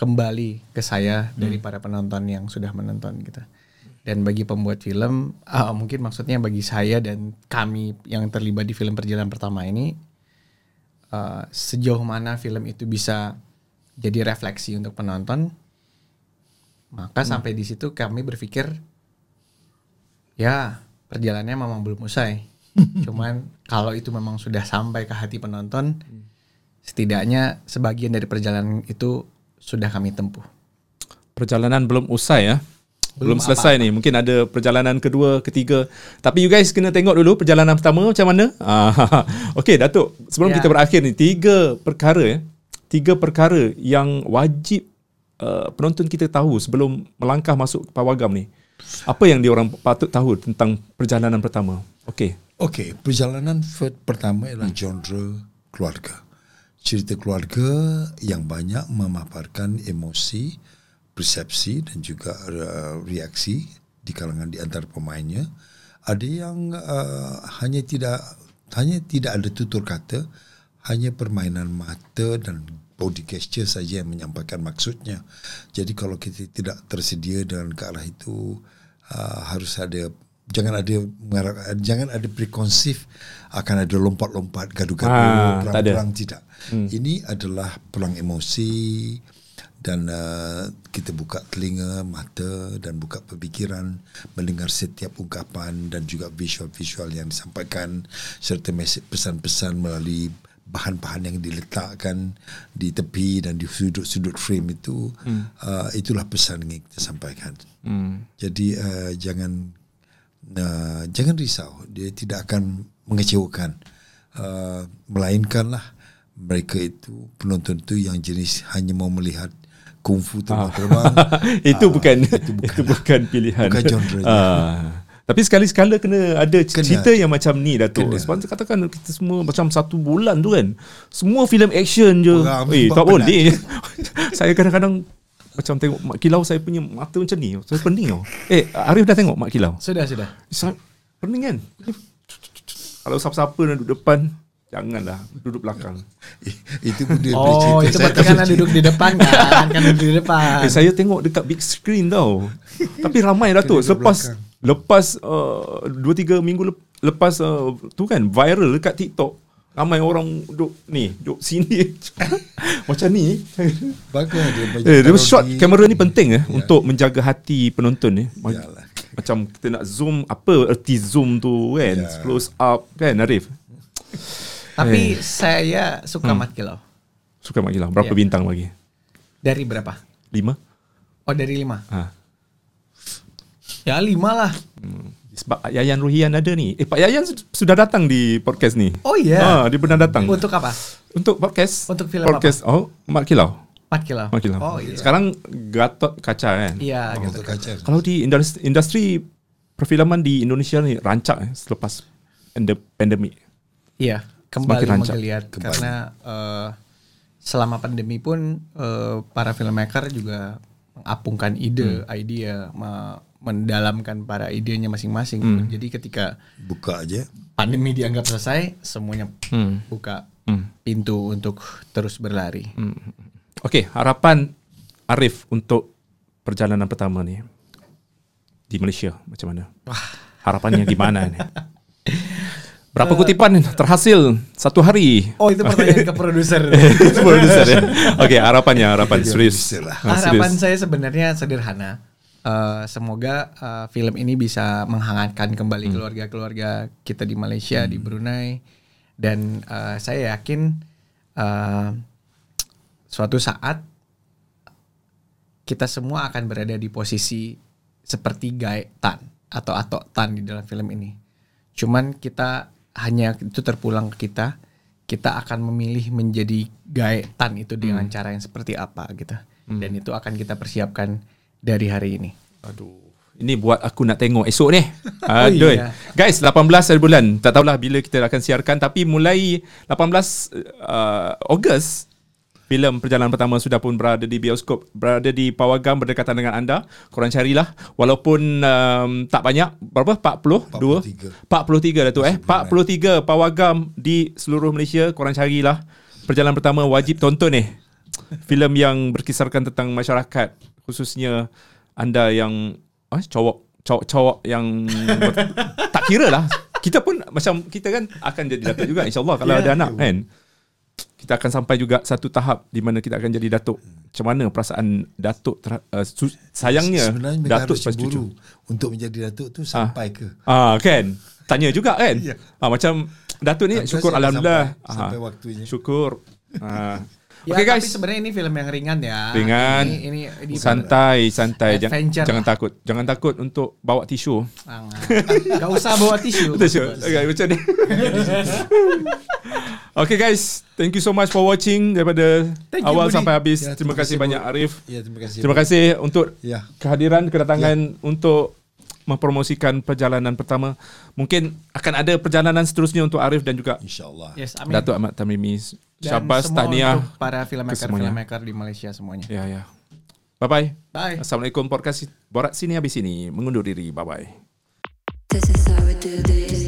kembali ke saya dari para penonton yang sudah menonton gitu. Dan bagi pembuat film, ah, mungkin maksudnya bagi saya dan kami yang terlibat di film perjalanan pertama ini, ah, sejauh mana film itu bisa jadi refleksi untuk penonton, maka sampai di situ kami berpikir, ya perjalanannya memang belum usai. Cuman kalau itu memang sudah sampai ke hati penonton, setidaknya sebagian dari perjalanan itu sudah kami tempuh.
Perjalanan belum usai ya. Belum,
Belum
selesai ni. Mungkin ada perjalanan kedua, ketiga. Tapi you guys kena tengok dulu perjalanan pertama macam mana. Ah, Okey, Datuk. Sebelum
Ya.
kita berakhir ni, tiga perkara ya. Tiga perkara yang wajib uh, penonton kita tahu sebelum melangkah masuk ke pawagam ni. Apa yang diorang patut tahu tentang perjalanan pertama? Okey.
Okey, perjalanan pertama ialah genre keluarga. Cerita keluarga yang banyak memaparkan emosi, persepsi dan juga uh, reaksi di kalangan di antara pemainnya. Ada yang uh, hanya tidak hanya tidak ada tutur kata, hanya permainan mata dan body gesture saja yang menyampaikan maksudnya. Jadi kalau kita tidak tersedia dengan ke arah itu uh, harus ada jangan ada mengarah- jangan ada preconceive akan ada lompat-lompat gaduh-gaduh
Ah, tak ada.
perang-perang tidak. Hmm. Ini adalah perang emosi dan uh, kita buka telinga, mata dan buka pemikiran mendengar setiap ungkapan dan juga visual-visual yang disampaikan serta mesej pesan-pesan melalui bahan-bahan yang diletakkan di tepi dan di sudut-sudut frame itu hmm. uh, itulah pesan yang kita sampaikan. Hmm. Jadi uh, jangan uh, jangan risau dia tidak akan mengecewakan uh, melainkanlah mereka itu penonton itu yang jenis hanya mau melihat kungfu terbang-terbang.
itu
Ah,
bukan
itu bukan,
itu bukan pilihan.
Bukan genre
Ah. Tapi sekali-sekala kena ada
Kena.
cerita yang macam ni Datuk.
Kena.
Sebab tu katakan kita semua macam satu bulan tu kan. Semua filem action je.
Orang
eh, tak boleh. saya kadang-kadang macam tengok Mak Kilau saya punya mata macam ni. Saya pening tau. Eh, Arif dah tengok Mak Kilau?
Sudah, sudah.
Saya pening kan? Kalau siapa-siapa nak duduk depan, janganlah duduk belakang.
itu pun dia
Oh,
boleh
itu
cerita.
berarti kan duduk di depan kan? Kan duduk di depan.
Eh, saya tengok dekat big screen tau. Tapi ramai Datuk.
Duduk
Selepas
belakang.
lepas uh, 2 3 minggu lep- lepas uh, tu kan viral dekat TikTok. Ramai orang duduk ni, duduk sini. Macam ni.
Bagus dia
Eh, dia
taruh
shot
di-
kamera ni penting eh untuk menjaga hati penonton ni. Ma-
Yalah.
Macam kita nak zoom apa erti zoom tu kan,
Ya.
close up kan Arif.
Tapi saya suka
Hmm.
Mat Kilau.
Suka Mak Gilang. Berapa
Ya.
bintang bagi?
Dari berapa?
Lima?
Oh, dari lima.
Ha.
Ya, lima lah.
Sebab Pak Yayan Ruhian ada ni. Eh Pak Yayan su- sudah datang di podcast ni.
Oh, iya.
Ha, dia pernah datang.
Untuk apa?
Untuk podcast.
Untuk filem
podcast. Oh, Mak Kilau.
Mat Kilau.
Mak Kilau.
Oh, iya.
Sekarang Gatot Kaca kan.
Iya,
Oh, untuk kaca.
Kalau di industri, industri perfilman di Indonesia ni rancak eh, selepas pandemik.
Iya, kembali menggeliat karena eh, selama pandemi pun eh, para filmmaker juga mengapungkan ide,
Hmm.
idea, me- mendalamkan para idenya masing-masing.
Hmm.
Jadi ketika
Buka aja.
pandemi dianggap selesai, semuanya
Hmm.
buka
Hmm.
pintu untuk terus berlari.
Okey, harapan Arif untuk perjalanan pertama ni di Malaysia macam mana? Harapannya gimana ni? Berapa kutipan terhasil satu hari?
Oh, itu pertanyaan ke produser.
Producer ya. Okey, harapannya harapan serius.
producer lah.
Ah,
Harapan
serius.
saya sebenarnya sederhana. Eh, semoga eh, film ini bisa menghangatkan kembali
Hmm.
keluarga-keluarga kita di Malaysia, di Brunei, dan eh, saya yakin eh, suatu saat kita semua akan berada di posisi seperti Guy Tan atau Atok Tan di dalam film ini. Cuman kita hanya itu terpulang ke kita. Kita akan memilih menjadi Guy Tan itu dengan cara yang seperti apa gitu. Dan itu akan kita persiapkan dari hari ini.
Aduh. Ini buat aku nak tengok esok ni.
Oh,
Aduh.
iya.
Guys, 18 hari bulan. Tak tahulah bila kita akan siarkan tapi mulai 18 uh, Ogos filem perjalanan pertama sudah pun berada di bioskop, berada di Pawagam berdekatan dengan anda. Korang carilah walaupun um, tak banyak, berapa? 42? 43 dah tu eh. 43 Pawagam di seluruh Malaysia. Korang carilah. Perjalanan pertama wajib tonton ni. filem yang berkisarkan tentang masyarakat khususnya anda yang eh, cowok cowok-cowok yang ber, tak kira lah kita pun macam kita kan akan jadi datuk juga insyaallah kalau ada anak kan kita akan sampai juga satu tahap di mana kita akan jadi datuk macam mana perasaan datuk ter, uh, su, sayangnya
Sebenarnya
datuk
harus
lepas cucu
untuk menjadi datuk tu sampai ke?
ah kan tanya juga kan
Ya.
ah, macam datuk ni
Sampai
syukur
sampai-
alhamdulillah
sampai
Ah,
waktunya.
syukur ah.
Ya,
Okay guys
tapi sebenarnya ini film yang ringan ya.
Ringan.
Ini, ini, ini
santai santai jangan,
Adventure
jangan
lah.
takut jangan takut untuk bawa tisu
Jangan. Gak usah bawa tisu.
tisu okay, macam ni Okay guys thank you so much for watching daripada
Thank you,
awal
Budi.
sampai habis
Ya,
terima,
terima
kasih banyak. Arif
Ya, terima kasih.
terima kasih untuk
Ya.
kehadiran kedatangan untuk mempromosikan perjalanan pertama mungkin akan ada perjalanan seterusnya untuk Arif dan juga
InsyaAllah.
Yes, amin.
Datuk Ahmad Tamimi syabas
semua
tahniah
untuk para filmmaker
semuanya.
filmmaker di Malaysia semuanya.
ya ya bye bye
Bye.
Assalamualaikum podcast Borak sini habis sini mengundur diri bye bye
This is how we do this.